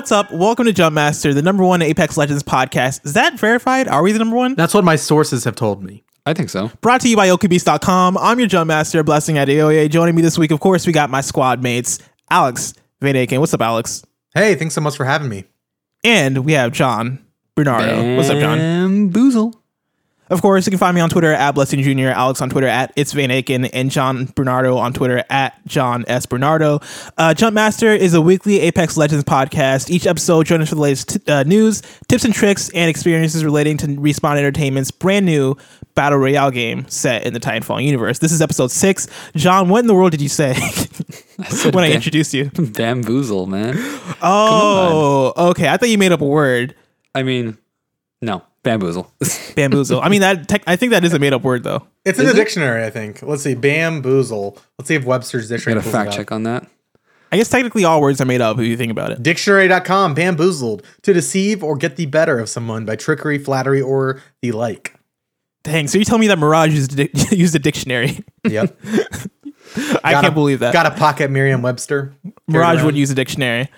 Yo, what's up? Welcome to Jumpmaster, the number one Apex Legends podcast. Is that verified? Are we the number one? That's what my sources have told me. I think so. Brought to you by OKBeast.com. I'm your Jumpmaster, Blessing at Adeoye. Joining me this week, of course, we got my squad mates, Alex Van Aken. What's up, Alex? Hey, thanks so much for having me. And we have John Bernardo. What's up, John? Bamboozle. Of course, you can find me on Twitter at Blessing Jr., Alex on Twitter at It's Van Aken, and John Bernardo on Twitter at John S. Bernardo. Uh, Jumpmaster is a weekly Apex Legends podcast. Each episode, join us for the latest t- uh, news, tips and tricks, and experiences relating to Respawn Entertainment's brand new Battle Royale game set in the Titanfall universe. This is episode six. John, what in the world did you say when I introduced you? Bamboozle, man. Oh, okay. I thought you made up a word. I mean, no, bamboozle. Bamboozle. I mean, that tech, I think that is a made up word, though. It's in the dictionary, I think. Let's see. Bamboozle. Let's see if Webster's Got dictionary a fact check on that. I guess technically all words are made up if you think about it. Dictionary.com. Bamboozled. To deceive or get the better of someone by trickery, flattery, or the like. Dang, so you tell me that Mirage used a, dic- used a dictionary? Yep. I Got can't a- believe that. Got a pocket Merriam Webster. Mirage would use a dictionary.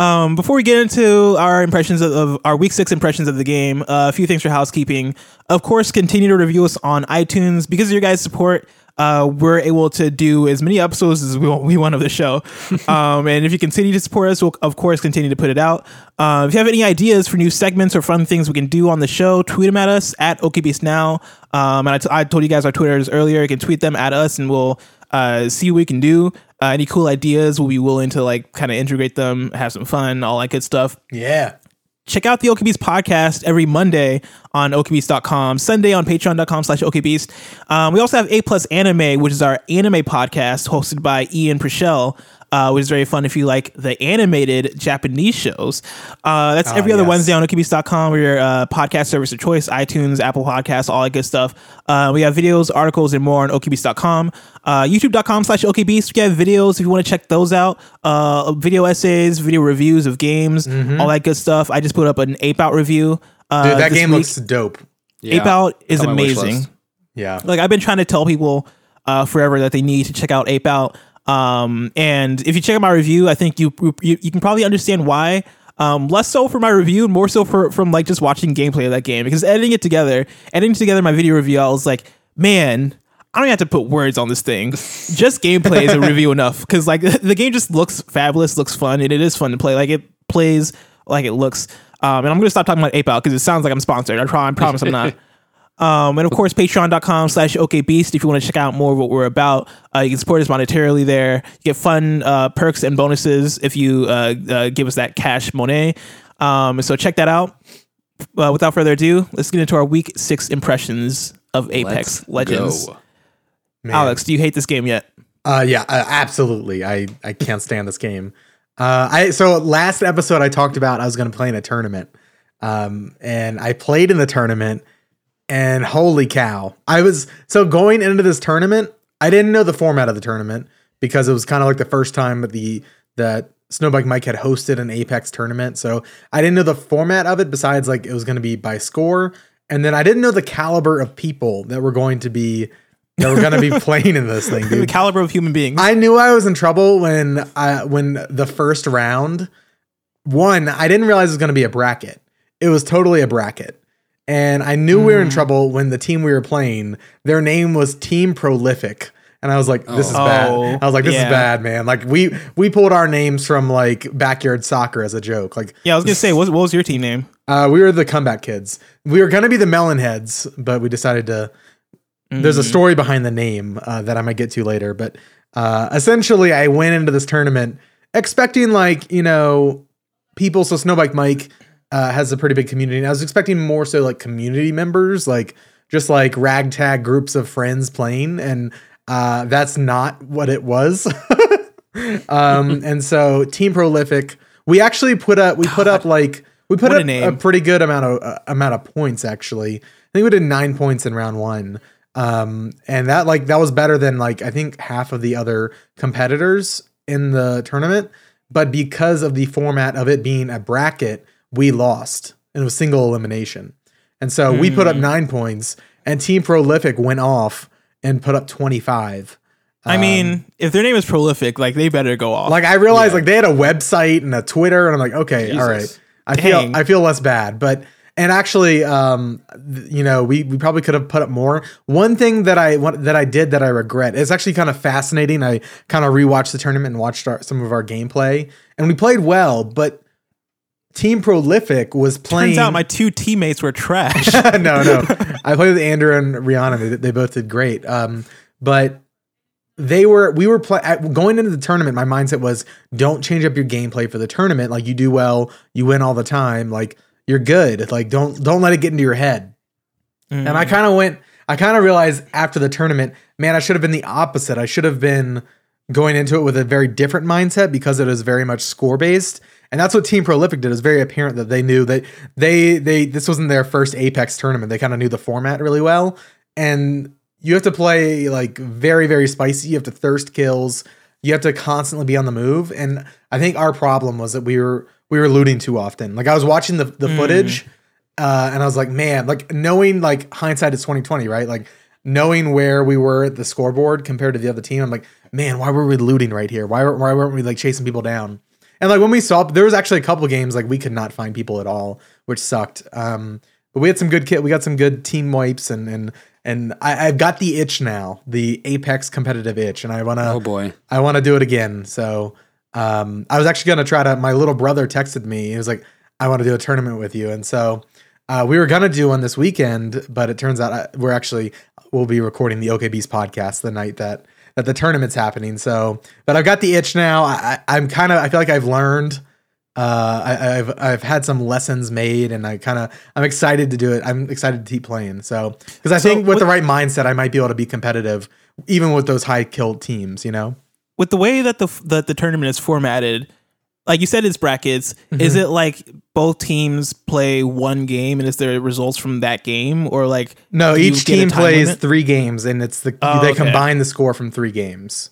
Um, before we get into our impressions of, of our week six impressions of the game, uh, a few things for housekeeping. Of course, continue to review us on iTunes because of your guys' support. Uh, we're able to do as many episodes as we want, we want of the show. Um, and if you continue to support us, we'll of course continue to put it out. Uh, if you have any ideas for new segments or fun things we can do on the show, tweet them at us at OKBeast Now. Um, and I, t- I told you guys our Twitters earlier. You can tweet them at us, and we'll uh, see what we can do. Uh, any cool ideas? We'll be willing to like kind of integrate them, have some fun, all that good stuff Yeah. check out the OKBeast podcast every Monday on okbeast.com, Sunday on patreon.com slash okbeast. Um, we also have A Plus Anime, which is our anime podcast hosted by Ian Prichelle, uh, which is very fun if you like the animated Japanese shows. Uh, that's every other yes. Wednesday on okbeast.com, where your uh, podcast service of choice, iTunes, Apple Podcasts, all that good stuff. Uh, we have videos, articles, and more on okbeast.com. Uh, youtube.com slash okbeast. We have videos if you want to check those out. Uh, video essays, video reviews of games, all that good stuff. I just put up an Ape Out review. Uh, Dude, that game week. looks dope. Ape Out is It's on my wish amazing. Yeah. Like I've been trying to tell people uh, forever that they need to check out Ape Out. Um, and if you check out my review, I think you you, you can probably understand why. Um, less so for my review, and more so for from like just watching gameplay of that game. Because editing it together, editing together my video review, I was like, man, I don't even have to put words on this thing. Just gameplay is a review enough. Because like the game just looks fabulous, looks fun, and it is fun to play. Like it plays like it looks. Um, and I'm gonna stop talking about Ape Out because it sounds like I'm sponsored. I, try, I promise I'm not. Um, and of course, patreon.com slash okbeast if you want to check out more of what we're about. Uh, you can support us monetarily there. You get fun uh, perks and bonuses if you uh, uh, give us that cash money. Um, so check that out. Uh, without further ado, let's get into our week six impressions of Apex Let's Legends. Alex, do you hate this game yet? Uh, yeah, uh, absolutely. I I can't stand this game. Uh, I so last episode I talked about I was going to play in a tournament, um, and I played in the tournament, and holy cow, I was so going into this tournament. I didn't know the format of the tournament because it was kind of like the first time that the that Snowbike Mike had hosted an Apex tournament. So I didn't know the format of it. Besides, like it was going to be by score, and then I didn't know the caliber of people that were going to be that were going to be playing in this thing, dude. The caliber of human beings. I knew I was in trouble when I when the first round one, I didn't realize it was going to be a bracket. It was totally a bracket. And I knew we were in Mm. trouble when the team we were playing, their name was Team Prolific. And I was like, this is Oh. bad. Oh, I was like, this yeah. is bad, man. Like we we pulled our names from like backyard soccer as a joke. Like yeah, I was gonna say, what, what was your team name? uh, we were the comeback kids. We were gonna be the melon heads, but we decided to. There's Mm. a story behind the name uh, that I might get to later, but uh, essentially, I went into this tournament expecting like you know people. So Snowbike Mike uh, has a pretty big community, and I was expecting more so like community members, like just like ragtag groups of friends playing, and uh, that's not what it was. um, and so Team Prolific, we actually put up we put up like we put What a up a, name. pretty good amount of uh, amount of points actually. I think we did nine points in round one. Um, and that like that was better than like I think half of the other competitors in the tournament. But because of the format of it being a bracket, we lost. And it was single elimination. And so we put up Hmm. nine points, and Team Prolific went off and put up 25. I mean, if their name is prolific, like they better go off. Like I realized like they had a website and a Twitter, and I'm like, okay, all right. Jesus. I feel I feel less bad, but and actually, um, th- you know, we we probably could have put up more. One thing that I that I did that I regret is actually kind of fascinating. I kind of rewatched the tournament and watched our, some of our gameplay, and we played well, but Team Prolific was playing. Turns out my two teammates were trash. no, no. I played with Andrew and Rihanna. They, they both did great. Um, but they were we were play, at, going into the tournament. My mindset was don't change up your gameplay for the tournament. Like you do well, you win all the time. Like you're good. Like don't don't let it get into your head. And I kind of went. I kind of realized after the tournament, man, I should have been the opposite. I should have been going into it with a very different mindset because it was very much score based. And that's what Team Prolific did. It was very apparent that they knew that they they this wasn't their first Apex tournament. They kind of knew the format really well. And you have to play like very very spicy. You have to thirst kills. You have to constantly be on the move. And I think our problem was that we were we were looting too often. Like I was watching the the footage uh, and I was like, man, like knowing like hindsight is twenty twenty, right? Like knowing where we were at the scoreboard compared to the other team, I'm like, man, why were we looting right here? Why, why weren't we like chasing people down? And like when we saw, there was actually a couple games like we could not find people at all, which sucked. Um, but we had some good kit. We got some good team wipes, and and and I, I've got the itch now, the Apex competitive itch, and I wanna, Oh boy. I want to do it again. So um, I was actually gonna try to. My little brother texted me. He was like, "I want to do a tournament with you," and so uh, we were gonna do one this weekend, but it turns out I, we're actually we'll be recording the OKBeast podcast the night that that the tournament's happening. So, but I've got the itch now. I, I'm kind of. I feel like I've learned. Uh, I, I've I've had some lessons made, and I kind of I'm excited to do it. I'm excited to keep playing. So because I So think with the right mindset, I might be able to be competitive, even with those high kill teams. You know. With the way that the that the tournament is formatted, like you said, it's brackets. Is Mm-hmm. it like both teams play one game and is there results from that game, or like No, each team plays limit? three games, and it's the Oh, they okay. combine the score from three games.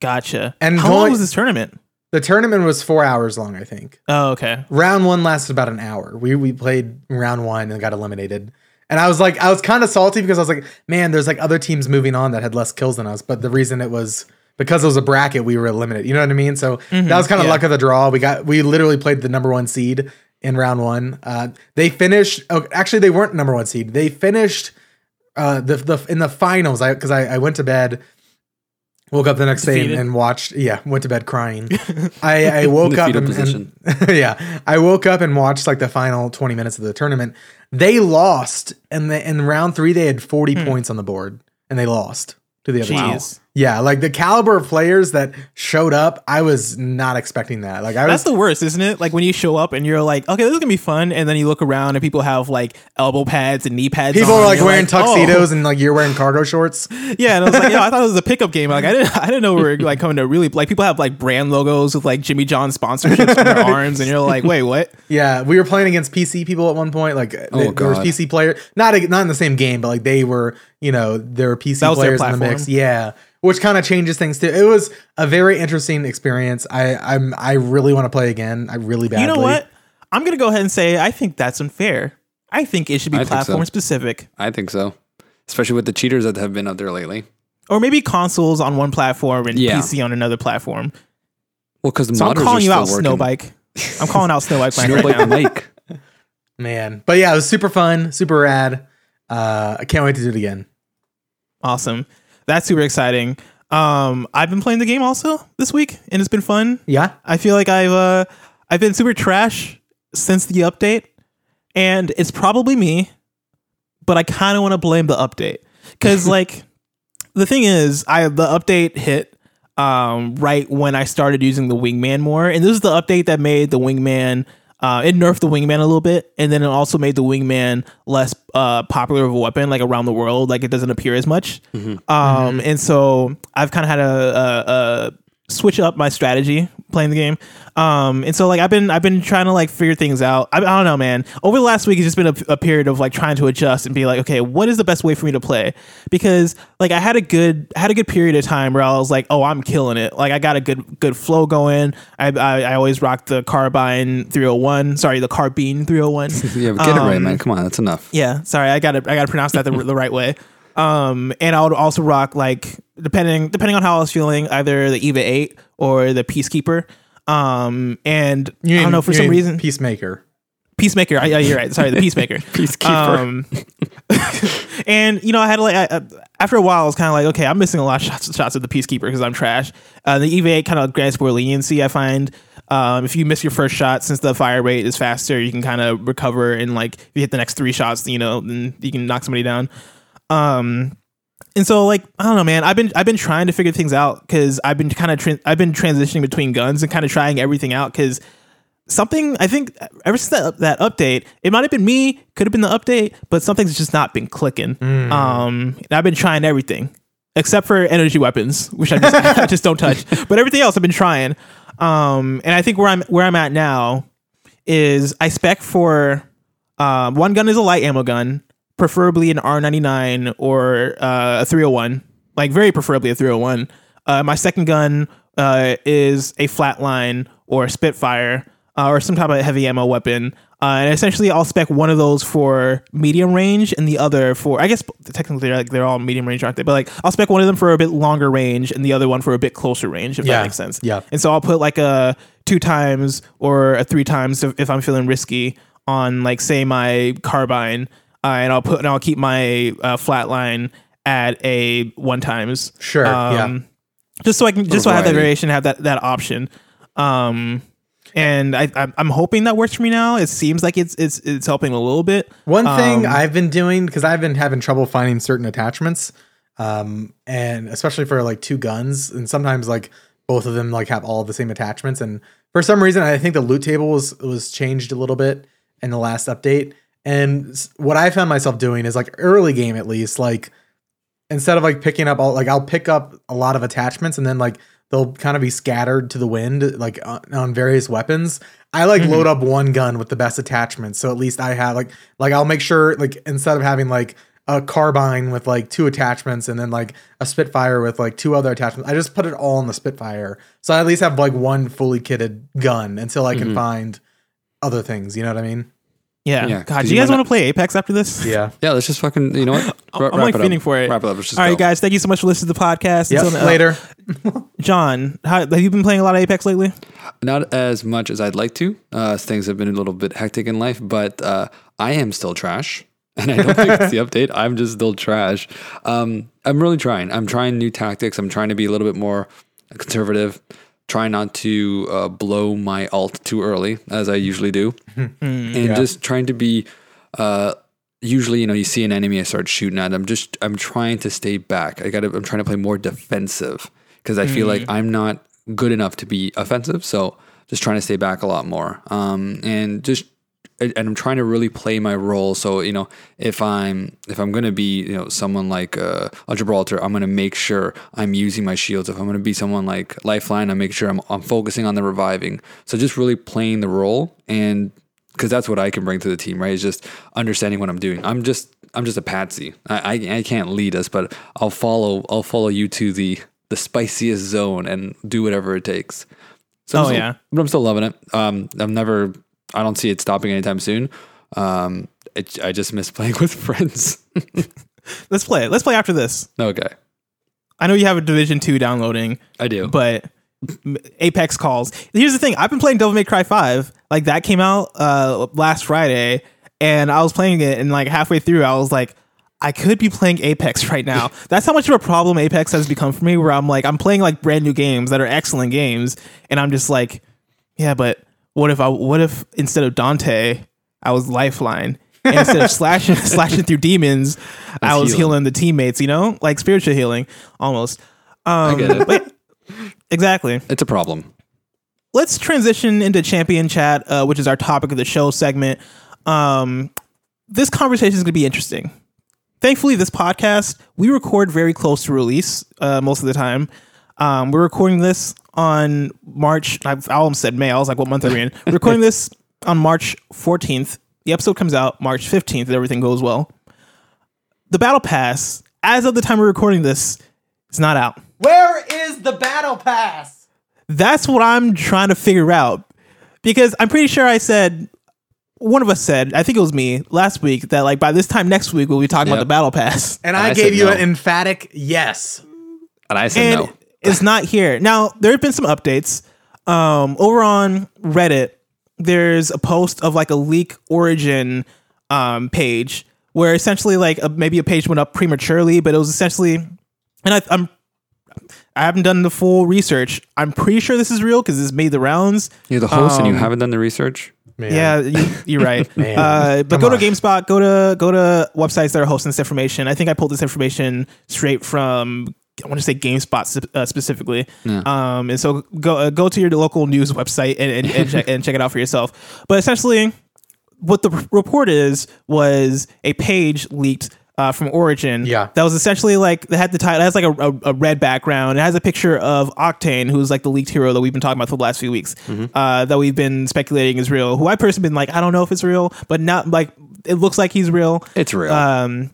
Gotcha. And how long was this tournament? The tournament was four hours long, I think. Oh, okay. Round one lasted about an hour. We we played round one and got eliminated. And I was like, I was kind of salty because I was like, man, there's like other teams moving on that had less kills than us. But the reason it was because it was a bracket, we were eliminated. You know what I mean? So that was kind of yeah. luck of the draw. We got we literally played the number one seed in round one. Uh, they finished. Oh, actually, they weren't number one seed. They finished uh, the the in the finals. I because I, I went to bed. Woke up the next day and, and watched. Yeah, went to bed crying. I, I woke up and, and yeah, I woke up and watched like the final twenty minutes of the tournament. They lost, and the, in round three they had forty points on the board, and they lost to the other team. Jeez. Yeah, like the caliber of players that showed up, I was not expecting that. Like I was That's the worst, isn't it? Like when you show up and you're like, okay, this is gonna be fun, and then you look around and people have like elbow pads and knee pads. people on, were and like you're wearing oh. tuxedos and like you're wearing cargo shorts. Yeah, and I was like, yo, I thought it was a pickup game. Like I didn't, I didn't know we were like coming to really like people have like brand logos with like Jimmy John sponsorships on their arms, and you're like, wait, what? Yeah, we were playing against PC people at one point. Like there- there was God. PC player, not not in the same game, but like they were, you know, there were PC That was their players in the mix. platform. Yeah, which kind of changes things too. It was a very interesting experience. I I'm I really want to play again. I really badly. You know what? I'm gonna go ahead and say I think that's unfair. I think it should be I think so. platform specific, I think so. Especially with the cheaters that have been out there lately. or maybe consoles on one platform and Yeah. PC on another platform. Well, because the So I'm calling you out, working. Snowbike. I'm calling out Snowbike. Blank right Snowbike now. the. Man, but yeah, it was super fun, super rad. Uh, I can't wait to do it again. Awesome. That's super exciting. Um, I've been playing the game also this week, and it's been fun. Yeah, I feel like I've uh, I've been super trash since the update, and it's probably me, but I kind of want to blame the update because like the thing is, I the update hit um, right when I started using the wingman more, and this is the update that made the wingman. Uh, it nerfed the wingman a little bit, and then it also made the wingman less uh, popular of a weapon, like around the world. Like it doesn't appear as much. Um, and so I've kind of had a, a, a switch up my strategy playing the game. Um, and so like I've been I've been trying to like figure things out. I, I don't know, man. Over the last week, it's just been a, a period of like trying to adjust and be like, okay, what is the best way for me to play? Because like I had a good I had a good period of time where I was like, oh, I'm killing it. Like I got a good good flow going. I I, I always rock the carbine 301. Sorry, the carbine 301. Yeah, but get it right, Um, man. Come on, that's enough. Yeah, sorry, I got to I got to pronounce that the, the right way. Um, and I would also rock like depending depending on how I was feeling, either the Eva Eight or the Peacekeeper. Um, and You I don't know for some reason Peacemaker. Peacemaker. I, yeah, you're right. Sorry, the Peacemaker. Peacekeeper. Um, and you know, I had like I, I- after a while, I was kind of like, okay, I'm missing a lot of shots, shots of the Peacekeeper because I'm trash. Uh, the EVA Eight kind of grants more leniency. I find um, if you miss your first shot, since the fire rate is faster, you can kind of recover and like if you hit the next three shots, you know, then you can knock somebody down. Um, and so like I don't know, man. I've been I've been trying to figure things out because I've been kind of tran I've been transitioning between guns and kind of trying everything out because something I think ever since that, that update, it might have been me, could have been the update, but something's just not been clicking. Um, and I've been trying everything except for energy weapons, which I just, I just don't touch. But everything else I've been trying. Um, and I think where I'm where I'm at now is I spec for um, one gun is a light ammo gun, preferably an R99 or uh, a 301, like very preferably a 301. Uh, my second gun uh, is a flatline or a Spitfire uh, or some type of heavy ammo weapon. Uh, and essentially, I'll spec one of those for medium range and the other for, I guess technically they're, like, they're all medium range, aren't they? But like, I'll spec one of them for a bit longer range and the other one for a bit closer range, if Yeah, that makes sense. yeah. And so I'll put like a two times or a three times if, if I'm feeling risky on like say my carbine, uh, and I'll put and I'll keep my uh, flatline at a one times. Sure, yeah. Just so I can just so I have that variation, have that that option. Um, and I I'm- I'm hoping that works for me now. It seems like it's it's it's helping a little bit. One thing Um, I've been doing because I've been having trouble finding certain attachments, um, and especially for like two guns, and sometimes like both of them like have all the same attachments, and for some reason I think the loot table was was changed a little bit in the last update. And what I found myself doing is like early game at least, like instead of like picking up all like I'll pick up a lot of attachments and then like they'll kind of be scattered to the wind like on, on various weapons. I like mm-hmm. load up one gun with the best attachments, so at least I have like like I'll make sure like instead of having like a carbine with like two attachments and then like a Spitfire with like two other attachments, I just put it all in the Spitfire, so I at least have like one fully kitted gun until I can mm-hmm. find other things. You know what I mean? Yeah. Yeah, God, 'cause do you you guys want to play Apex after this? Yeah. Yeah, let's just fucking. You know what? Wra- I'm like it feeling for it. Wrap it up. Let's just All right, go. guys. Thank you so much for listening to the podcast. Yep. Until, uh, Later. John, how, have you been playing a lot of Apex lately? Not as much as I'd like to. Uh, things have been a little bit hectic in life, but uh, I am still trash. And I don't think it's the update. I'm just still trash. Um, I'm really trying. I'm trying new tactics. I'm trying to be a little bit more conservative. Try not to uh, blow my alt too early, as I usually do, and just trying to be. Uh, usually, you know, you see an enemy, I start shooting at. I'm just, I'm trying to stay back. I got I'm trying to play more defensive because I feel like I'm not good enough to be offensive. So just trying to stay back a lot more. Um, and just, and I'm trying to really play my role. So you know, if I'm if I'm gonna be you know someone like uh, a Gibraltar, I'm gonna make sure I'm using my shields. If I'm gonna be someone like Lifeline, I make sure I'm I'm focusing on the reviving. So just really playing the role and because that's what I can bring to the team, right? Is just understanding what I'm doing. I'm just I'm just a patsy. I, I I can't lead us, but I'll follow I'll follow you to the the spiciest zone and do whatever it takes. So I'm Oh, still- yeah. but I'm still loving it. Um, I'm never I don't see it stopping anytime soon. Um, it, I just miss playing with friends. Let's play it. Let's play after this. okay, I know you have a Division Two downloading, I do. but Apex calls. Here's the thing: I've been playing Devil May Cry Five. Like that came out uh, last Friday, and I was playing it, and like halfway through, I was like, I could be playing Apex right now. That's how much of a problem Apex has become for me. Where I'm like, I'm playing like brand new games that are excellent games, and I'm just like, yeah, but what if I? What if instead of Dante, I was Lifeline? And instead of slashing slashing through demons, I was healing. healing the teammates. You know, like spiritual healing almost. Um, I get it. but- exactly. It's a problem. Let's transition into champion chat, uh, which is our topic of the show segment. Um, this conversation is going to be interesting. Thankfully, this podcast we record very close to release uh, most of the time. Um, we're recording this on March. I I almost said May. I was like, what month are we in? We're recording this on March 14th. The episode comes out March 15th. If everything goes well. The battle pass, as of the time we're recording this, is not out. Where is the battle pass? That's what I'm trying to figure out. Because I'm pretty sure I said one of us said, I think it was me last week, that like by this time next week we'll be talking about the battle pass. And And I, I gave you no. an emphatic yes. And I said and no. It's not here. Now, there have been some updates. Um, over on Reddit, there's a post of like a leak origin um, page where essentially like a, maybe a page went up prematurely, but it was essentially, and I, I'm I haven't done the full research. I'm pretty sure this is real because it's made the rounds. You're the host and you Um, haven't done the research. Man. Yeah, you, you're right. Man, uh, but come go to on. GameSpot. Go to go to websites that are hosting this information. I think I pulled this information straight from. I want to say GameSpot uh, specifically. Um, and so go uh, go to your local news website and and, and, check, and check it out for yourself. But essentially, what the r- report is was a page leaked uh, from Origin. Yeah. that was essentially like they had the title. It has like a, a, a red background. It has a picture of Octane, who's like the leaked hero that we've been talking about for the last few weeks. Uh, that we've been speculating is real. Who I personally been like, I don't know if it's real, but not like it looks like he's real. It's real. Um,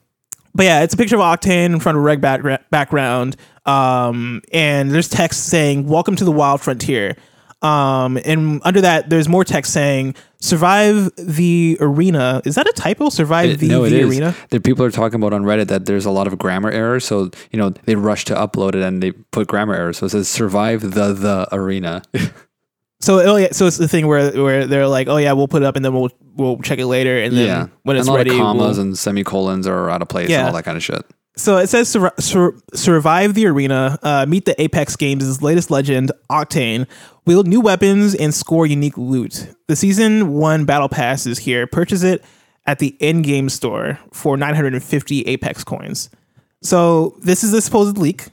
but yeah, it's a picture of Octane in front of a red back- background. Um, and there's text saying, Welcome to the Wild Frontier. Um, and under that, there's more text saying, Survive the arena. Is that a typo? Survive It- the, no, the arena? The people are talking about on Reddit that there's a lot of grammar errors. So you know they rush to upload it and they put grammar errors. So it says survive the the arena. So, oh yeah, so it's the thing where where they're like, oh yeah, we'll put it up and then we'll we'll check it later, and then yeah, when it's and a lot ready, of commas we'll- and semicolons are out of place Yeah. and all that kind of shit. So it says sur- sur- survive the arena, uh, meet the Apex Games' latest legend, Octane, wield new weapons, and score unique loot. The season one battle pass is here. Purchase it at the in-game store for 950 Apex coins. So this is the supposed leak.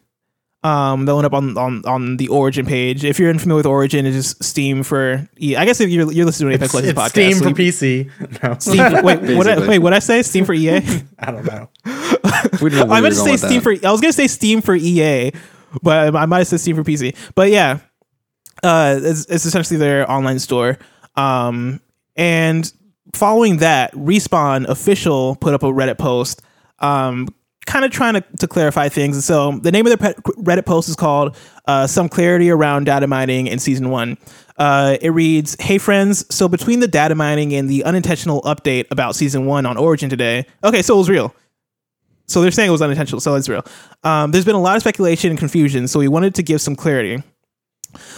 Um, that went up on, on on the Origin page. If you're unfamiliar with Origin, it's just Steam for. I guess if you're you're listening to an Apex It's, Legends it's podcast, Steam so for you- PC. No, Steam, wait, what? I, wait, what I say? Steam for EA? I don't know. We didn't know I we meant to say Steam that. for. I was gonna say Steam for EA, but I might have said Steam for PC. But yeah, uh, it's, it's essentially their online store. Um, and following that, Respawn official put up a Reddit post, um, kind of trying to, to clarify things. And so the name of their Reddit post is called uh, "Some Clarity Around Data Mining in Season One." Uh, it reads, "Hey friends, so between the data mining and the unintentional update about Season One on Origin today, okay, so it was real." So they're saying it was unintentional, so it's real. Um, there's been a lot of speculation and confusion, so we wanted to give some clarity.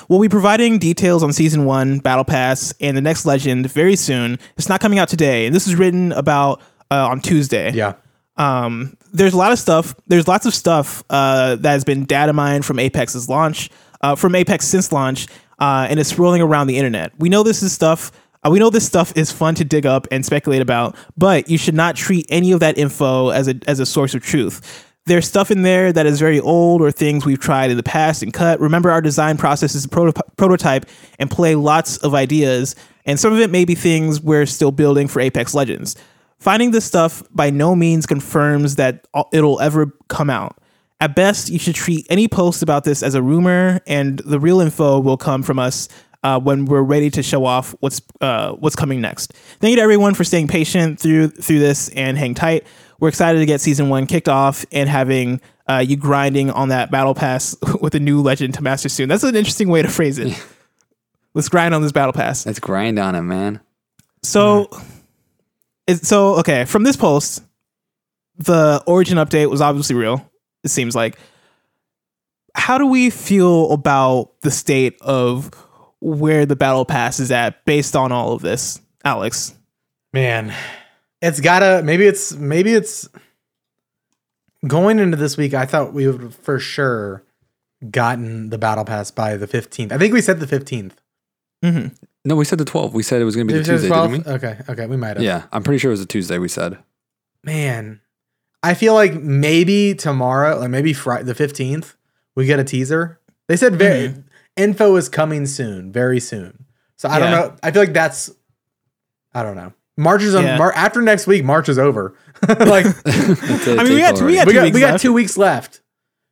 We'll be providing details on season one, Battle Pass, and the next Legend very soon. It's not coming out today, and this is written about uh, on Tuesday. Yeah. Um, there's a lot of stuff. There's lots of stuff uh, that has been data mined from Apex's launch, uh, from Apex since launch, uh, and it's rolling around the internet. We know this is stuff. Uh, we know this stuff is fun to dig up and speculate about, but you should not treat any of that info as a as a source of truth. There's stuff in there that is very old or things we've tried in the past and cut. Remember, our design process is a proto- prototype and play lots of ideas, and some of it may be things we're still building for Apex Legends. Finding this stuff by no means confirms that it'll ever come out. At best, you should treat any post about this as a rumor, and the real info will come from us uh, when we're ready to show off what's uh, what's coming next. Thank you to everyone for staying patient through through this and hang tight. We're excited to get season one kicked off and having uh, you grinding on that battle pass with a new legend to master soon. That's an interesting way to phrase it. Let's grind on this battle pass. Let's grind on it, man. So, it's so okay. From this post, the origin update was obviously real. It seems like. How do we feel about the state of where the battle pass is at based on all of this, Alex? Man, it's gotta maybe it's maybe it's going into this week. I thought we would for sure gotten the battle pass by the 15th. I think we said the 15th. hmm No, we said the 12th. We said it was going to be the Did Tuesday, the didn't 12th? Okay, okay, we might have. Yeah, I'm pretty sure it was a Tuesday. We said. Man, I feel like maybe tomorrow, like maybe Friday the 15th, we get a teaser. They said very mm-hmm. info is coming soon, very soon. So I don't know. I feel like that's I don't know. March is on Yeah. Mar- after next week. March is over. like I mean, we got- we got- we two got weeks we got left. two weeks left.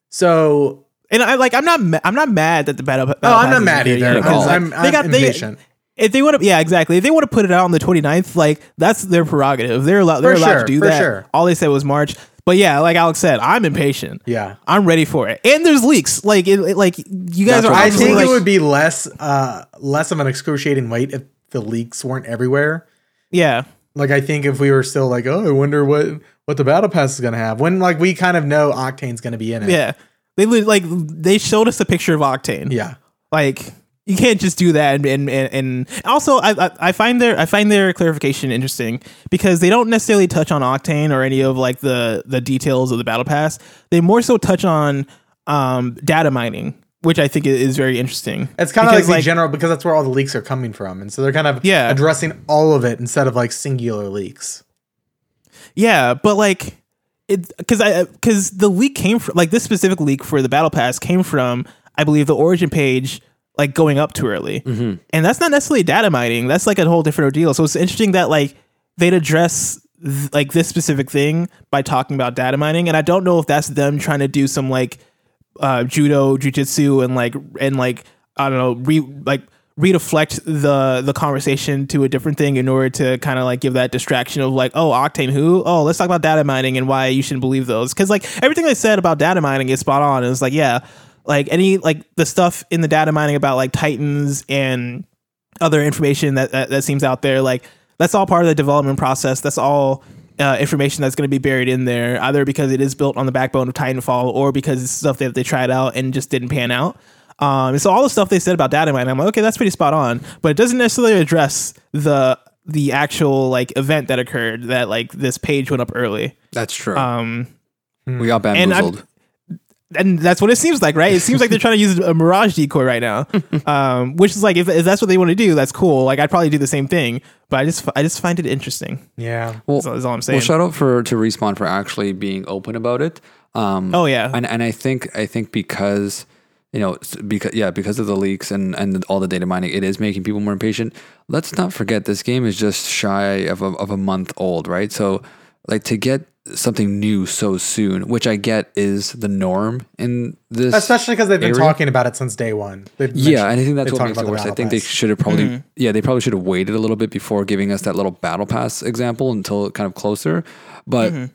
So And I like I'm not ma- I'm not mad that the battle. oh, I'm not mad here either. yet. at all. I'm, I'm, They got- I'm they- impatient. If they want to, yeah, exactly. If they want to put it out on the 29th, like that's their prerogative. They're allowed. They're For allowed sure, to do that. sure. All they said was March. But yeah, like Alex said, I'm impatient. Yeah. I'm ready for it. And there's leaks. Like it, it- like you guys That's are. I think like, it would be less uh less of an excruciating wait if the leaks weren't everywhere. Yeah. Like I think if we were still like, oh, I wonder what what the battle pass is gonna have. When like we kind of know Octane's gonna be in it. Yeah. they like they showed us a picture of Octane. Yeah. Like you can't just do that and and, and, also I, I I find their I find their clarification interesting because they don't necessarily touch on Octane or any of like the the details of the battle pass. They more so touch on um data mining, which I think is very interesting. It's kind of like the general because that's where all the leaks are coming from, and so they're kind of Yeah. addressing all of it instead of like singular leaks. Yeah, but like it because I because the leak came from like this specific leak for the battle pass came from I believe the origin page like going up too early, Mm-hmm. and that's not necessarily data mining. That's like a whole different ordeal. So it's interesting that like they'd address th- like this specific thing by talking about data mining, and I don't know if that's them trying to do some like uh, judo, jujitsu, and like and like I don't know, re like redeflect the the conversation to a different thing in order to kind of like give that distraction of like, oh, Octane who? Oh, let's talk about data mining and why you shouldn't believe those. Because like everything they said about data mining is spot on. And it's like, yeah, like any like the stuff in the data mining about like Titans and other information that, that that seems out there like that's all part of the development process that's all uh, information that's going to be buried in there either because it is built on the backbone of titanfall or because it's stuff that they tried out and just didn't pan out um, and so all the stuff they said about data mining i'm like okay that's pretty spot on but it doesn't necessarily address the the actual like event that occurred that like this page went up early That's true. um we got bamboozled. And that's what it seems like, right? It seems like they're trying to use a mirage decoy right now, um, which is like if, if that's what they want to do, that's cool. Like I'd probably do the same thing, but I just I just find it interesting. Yeah. Well, That's all, that's all I'm saying. Well, shout out for to respawn for actually being open about it. Um, Oh, yeah. and and I think I think because you know because yeah because of the leaks and and all the data mining, it is making people more impatient. Let's not forget this game is just shy of a, of a month old, right? So like to get something new so soon, which I get is the norm in this. Especially because they've been area? talking about it since day one. They've Yeah, and I think that's what makes it worse. I battle think they should have probably, Mm-hmm. yeah, they probably should have waited a little bit before giving us that little battle pass example until kind of closer. But Mm-hmm.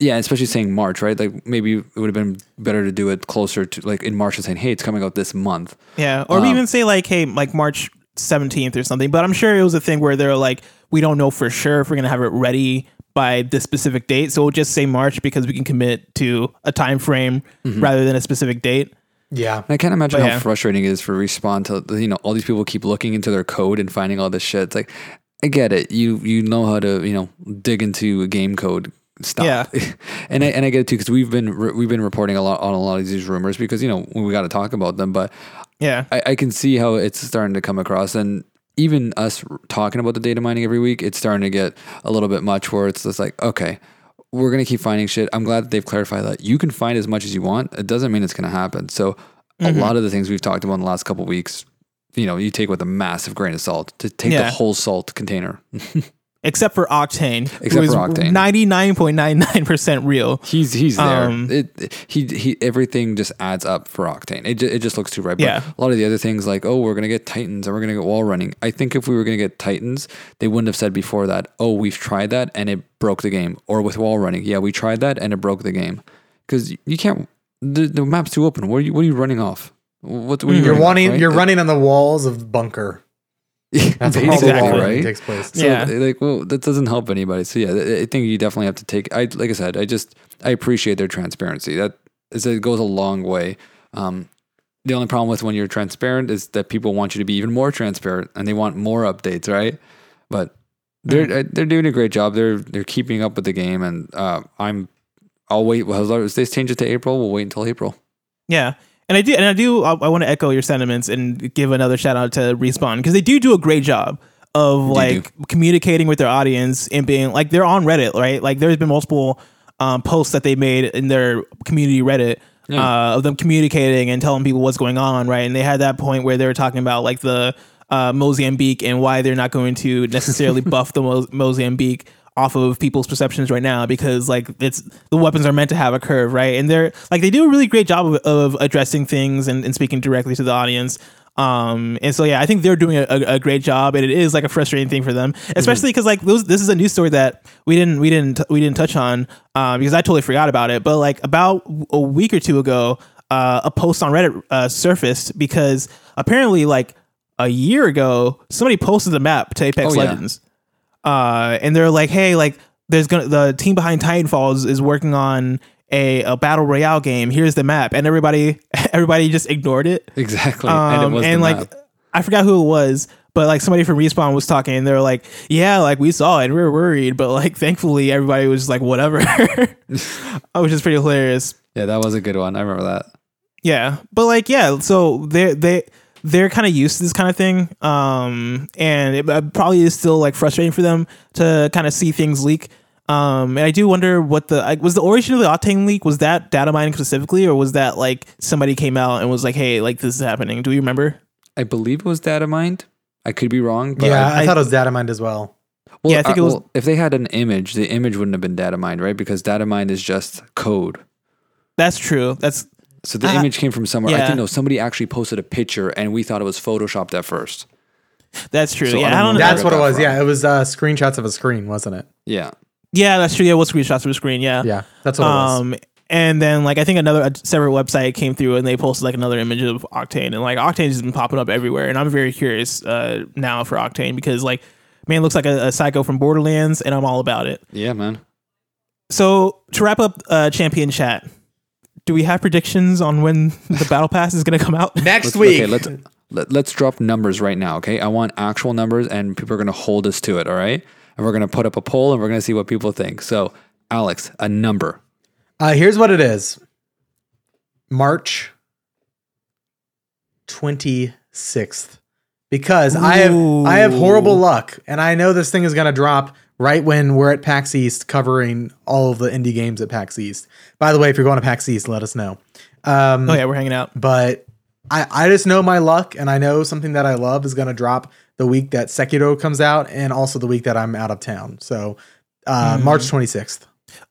yeah, especially saying March, right? Like maybe it would have been better to do it closer to like in March and saying, hey, it's coming out this month. yeah, or Um, even say like, hey, like March 17th or something. But I'm sure it was a thing where they're like, we don't know for sure if we're gonna have it ready by this specific date, so we'll just say March because we can commit to a time frame Mm-hmm. rather than a specific date. Yeah. I can't imagine But how yeah. frustrating it is for respawn to you know all these people keep looking into their code and finding all this shit. It's like I get it. You you know how to you know dig into a game code. Stop. Yeah. and I and I get it too because we've been re- we've been reporting a lot on a lot of these rumors because you know we got to talk about them. But Yeah, I, I can see how it's starting to come across and even us talking about the data mining every week, it's starting to get a little bit much where it's just like, okay, we're going to keep finding shit. I'm glad that they've clarified that you can find as much as you want. It doesn't mean it's going to happen. So a mm-hmm. lot of the things we've talked about in the last couple of weeks, you know, you take with a massive grain of salt to take Yeah. the whole salt container. except for Octane, Except who is for Octane. 99.99% real. He's he's there. Um, it he he everything just adds up for Octane. It it just looks too right. But Yeah. a lot of the other things like oh we're gonna get Titans and we're gonna get wall running. I think if we were gonna get Titans, they wouldn't have said before that oh we've tried that and it broke the game. Or with wall running, yeah we tried that and it broke the game because you can't. The, the map's too open. What are you what are you running off? What, what are you You're running off, right? You're running on the walls of bunker. That's Basically, how the wall Exactly. running right? takes place. So Yeah. like, well, that doesn't help anybody. So yeah, I I think you definitely have to take. I like I said, I just I appreciate their transparency. That is it goes a long way. Um, the only problem with when you're transparent is that people want you to be even more transparent and they want more updates, right? But they're uh, they're doing a great job. They're they're keeping up with the game, and uh, I'm I'll wait. Well, if they change it to April, we'll wait until April. Yeah. And I do, and I do, I, I want to echo your sentiments and give another shout out to Respawn because they do do a great job of like communicating with their audience and being like they're on Reddit, right? Like there's been multiple um, posts that they made in their community Reddit uh, of them communicating and telling people what's going on, right? And they had that point where they were talking about like the uh, Mozambique and why they're not going to necessarily buff the Mo- Mozambique off of people's perceptions right now because like it's the weapons are meant to have a curve right? And they're like they do a really great job of, of addressing things and, and speaking directly to the audience. Um and so yeah i think they're doing a, a, a great job and it is like a frustrating thing for them especially because like those this is a news story that we didn't we didn't we didn't touch on uh, because i totally forgot about it. But like about a week or two ago uh, a post on reddit uh, surfaced because apparently like a year ago somebody posted a map to apex Oh, legends uh, and they're like, hey, like there's gonna the team behind Titanfall is, is working on a, a battle royale game. Here's the map, and everybody everybody just ignored it. Exactly. Um, and it was and like map. I forgot who it was, but like somebody from Respawn was talking, and they were like, "Yeah, like we saw it, and we were worried, but like thankfully everybody was just like whatever," which is pretty hilarious. Yeah, that was a good one. I remember that. Yeah, but like yeah, so they they they're kind of used to this kind of thing, um, and it uh, probably is still like frustrating for them to kind of see things leak. Um, and I do wonder what the like, was the origin of the Octane leak. Was that data mining specifically, or was that like somebody came out and was like, "Hey, like this is happening"? Do you remember? I believe it was data mined. I could be wrong. But yeah, I, I, I- thought it was data mined as well. well, Yeah, I think uh, it was- well, if they had an image, the image wouldn't have been data mined, right? Because data mined is just code. That's true. That's So the Uh, image came from somewhere. I think no, somebody actually posted a picture, and we thought it was photoshopped at first. that's true. So I yeah, don't I don't know That's what it was. from. Yeah, it was uh, screenshots of a screen, wasn't it? Yeah, Yeah, that's true. Yeah, what screenshots of a screen? Yeah. Yeah, that's what it was. Um, and then like I think another a separate website came through and they posted like another image of Octane and like Octane has been popping up everywhere and I'm very curious uh now for Octane because like man looks like a, a psycho from Borderlands and I'm all about it. yeah, man. So to wrap up uh champion chat, do we have predictions on when the battle pass is gonna come out? Next Let's, week. okay, let's let, let's drop numbers right now. Okay, I want actual numbers, and people are going to hold us to it. All right, and we're going to put up a poll, and we're going to see what people think. So, Alex, a number. Uh, here's what it is. March 26th. Because I have I have horrible luck and I know this thing is going to drop right when we're at PAX East covering all of the indie games at PAX East. By the way, if you're going to PAX East, let us know. Um, Oh yeah, we're hanging out. but I, I just know my luck and I know something that I love is going to drop the week that Sekiro comes out and also the week that I'm out of town. So uh, Hmm. March 26th.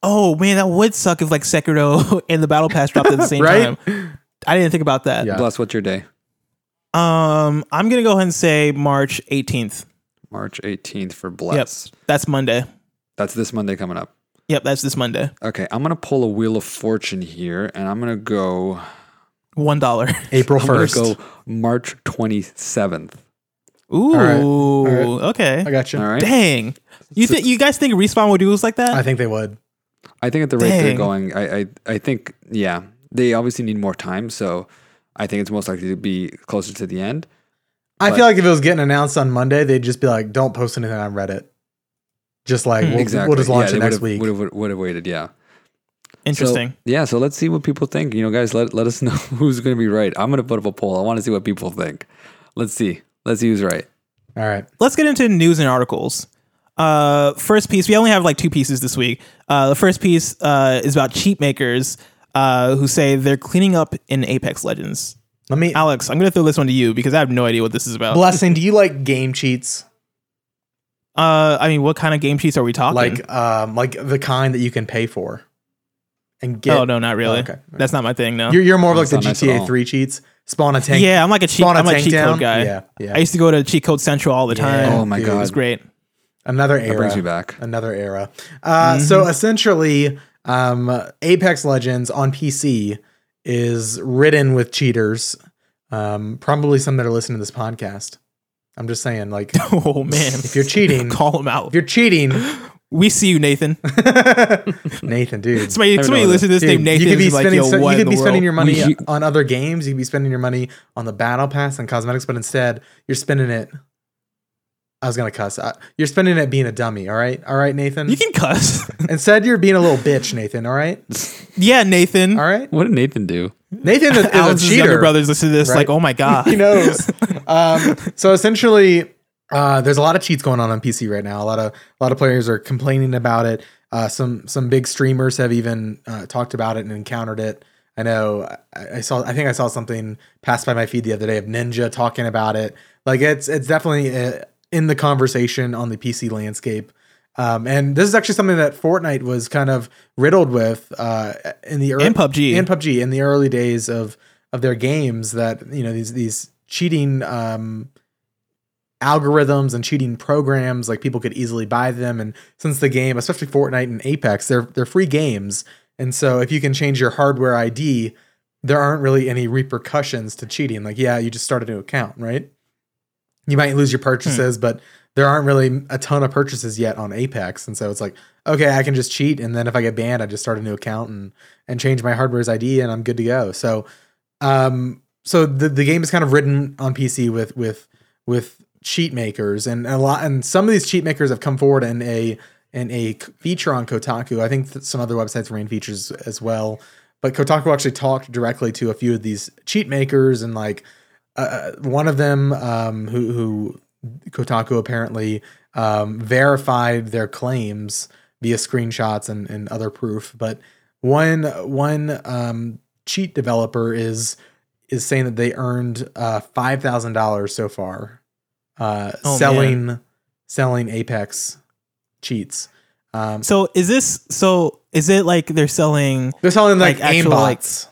Oh man, that would suck if like Sekiro and the battle pass dropped at the same Right? time. I didn't think about that. Yeah. Bless, what's your day? Um, I'm gonna go ahead and say March 18th. March 18th for Bless. Yep. That's Monday. That's this Monday coming up. Yep, that's this Monday. Okay, I'm going to pull a wheel of fortune here, and I'm going to go. One dollar. April I'm going 1st. to go March. March 27th. Ooh, right, all right. okay. I got you. All right. Dang. You think you guys think respawn would do this like that? I think they would. I think at the rate they're going, I, I I think yeah, they obviously need more time, so I think it's most likely to be closer to the end. I But- feel like if it was getting announced on Monday, they'd just be like, "Don't post anything on Reddit." Just like Hmm. we'll, exactly. we'll just launch yeah, it next would've- week. Would have would have waited. Yeah. Interesting. So, yeah. So let's see what people think. You know, guys, let let us know who's going to be right. I'm going to put up a poll. I want to see what people think. Let's see. Let's see who's right. All right. Let's get into news and articles. Uh, first piece. We only have like two pieces this week. Uh, the first piece uh, is about cheat makers uh, who say they're cleaning up in Apex Legends. Let me. Alex, I'm gonna throw this one to you because I have no idea what this is about. Blessing. Do you like game cheats? Uh, I mean, what kind of game cheats are we talking? Like, um, like the kind that you can pay for and get? oh no, not really. Oh, okay. That's not my thing. No. You're, you're more of like the not nice GTA 3 cheats. Spawn a tank. yeah, I'm like a cheat. Spawn a I'm a tank cheat down. code guy. Yeah. Yeah. I used to go to Cheat Code Central all the time. Yeah, Oh my dude. God. It was great. Another That era. brings me back. Another era. Uh, Mm-hmm. So essentially, um, Apex Legends on PC is ridden with cheaters. Um, probably some that are listening to this podcast. I'm just saying, like, Oh man, if you're cheating, call them out. if you're cheating, We see you, Nathan. Nathan, dude. Somebody, don't somebody listen to this Dude, name Nathan. you could be is like, spending, yo, so- you could be spending your money We- on other games. You could be spending your money on the battle pass and cosmetics, but instead you're spending it. I was gonna cuss. Uh, You're spending it being a dummy. All right, all right, Nathan. You can cuss. instead, you're being a little bitch, Nathan. All right, yeah, Nathan. all right. What did Nathan do? Nathan is, is a Alex's younger cheater. brothers listen to this, right? like, oh my god. he knows. Um, so essentially, uh, there's a lot of cheats going on on PC right now. A lot of a lot of players are complaining about it. Uh, some some big streamers have even uh, talked about it and encountered it. I know. I, I saw. I think I saw something pass by my feed the other day of Ninja talking about it. Like it's it's definitely uh, in the conversation on the PC landscape. Um, and this is actually something that Fortnite was kind of riddled with uh, in the early And PUBG. and PUBG in the early days of of their games. That you know these these cheating um, algorithms and cheating programs, like people could easily buy them. And since the game, especially Fortnite and Apex, they're they're free games. And so if you can change your hardware ID, there aren't really any repercussions to cheating. Like, yeah, you just start a new account, right? You might lose your purchases, but there aren't really a ton of purchases yet on Apex, and so it's like, okay, I can just cheat, and then if I get banned, I just start a new account and and change my hardware's ID, and I'm good to go. So, um, so the the game is kind of written on PC with with with cheat makers, and a lot, and some of these cheat makers have come forward in a in a feature on Kotaku. I think some other websites ran features as well, but Kotaku actually talked directly to a few of these cheat makers, and like uh, one of them um, who who Kotaku apparently um, verified their claims via screenshots and, and other proof. But one one um, cheat developer is is saying that they earned uh, five thousand dollars so far uh, Oh, selling man. selling Apex cheats. Um, So is this so? Is it like they're selling? they're selling like, Like actual, like, aimbots,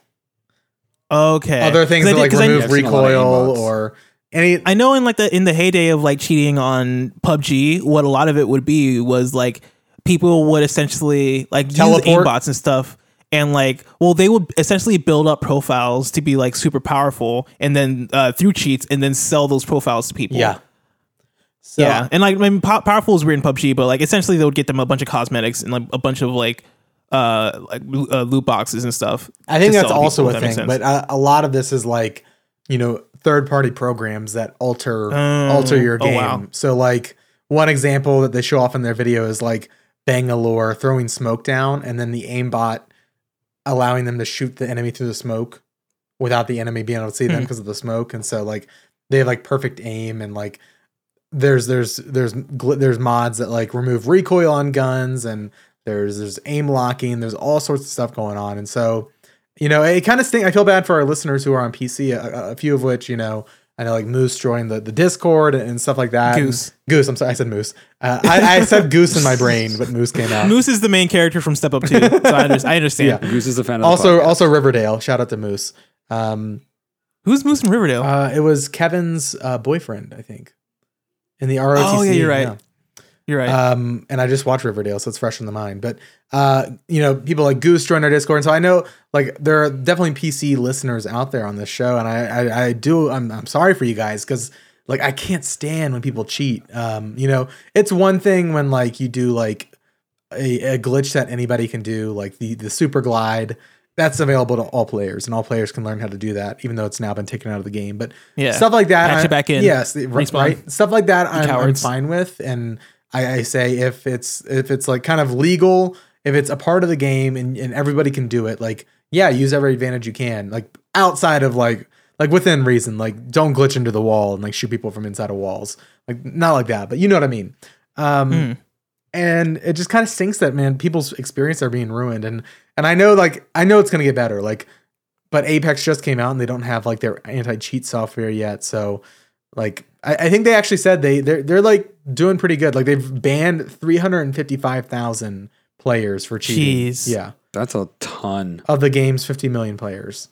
Okay, other things 'Cause I that did- like 'cause I- remove I've seen a lot of recoil or any. I know in like the in the heyday of like cheating on PUBG, what a lot of it would be was like people would essentially like use Teleport? aimbots and stuff. And like, well, they would essentially build up profiles to be like super powerful, and then uh, through cheats, and then sell those profiles to people. yeah. So, yeah, and like I mean, po- powerful is weird in PUBG, but like essentially they would get them a bunch of cosmetics and like a bunch of like uh like uh, loot boxes and stuff. I think that's also people, a that thing, but uh, a lot of this is like you know third party programs that alter Oh, alter your oh, game. wow. So like one example that they show off in their video is like Bangalore throwing smoke down, and then the aimbot allowing them to shoot the enemy through the smoke without the enemy being able to see them Hmm. because of the smoke. And so like they have like perfect aim and like there's there's there's there's mods that like remove recoil on guns and there's there's aim locking there's all sorts of stuff going on and so you know it kind of stink i feel bad for our listeners who are on pc a, a few of which you know i know like moose joined the, the discord and stuff like that And- Goose. goose i'm sorry i said moose uh, I, I said goose in my brain but moose came out Moose is the main character from Step Up 2, so I, under- I understand. Yeah. Goose is a fan of also the also riverdale shout out to moose um Who's Moose in Riverdale? uh it was kevin's uh boyfriend i think in the rotc Oh, yeah, you're right. You're right. Um, and I just watched Riverdale, so it's fresh in the mind. But uh, you know, people like Goose joined our Discord, and so I know like there are definitely PC listeners out there on this show, and I I, I do I'm I'm sorry for you guys because like I can't stand when people cheat. Um, you know, it's one thing when like you do like a, a glitch that anybody can do, like the the super glide. That's available to all players, and all players can learn how to do that, even though it's now been taken out of the game. But Yeah. stuff like that, Patch I- it back in. Yes, Respawn. right. Stuff like that, I'm, I'm fine with, and I, I say if it's if it's like kind of legal, if it's a part of the game and, and everybody can do it, like yeah, use every advantage you can, like outside of like like within reason, like don't glitch into the wall and like shoot people from inside of walls, like not like that, but you know what I mean. Um, Hmm. and it just kind of stinks that man people's experience are being ruined, and and I know like I know it's gonna get better, like, but Apex just came out and they don't have like their anti cheat software yet, so like I, I think they actually said they they're they're like doing pretty good. Like they've banned three hundred and fifty five thousand players for cheating. Jeez. Yeah, That's a ton. of the game's fifty million players.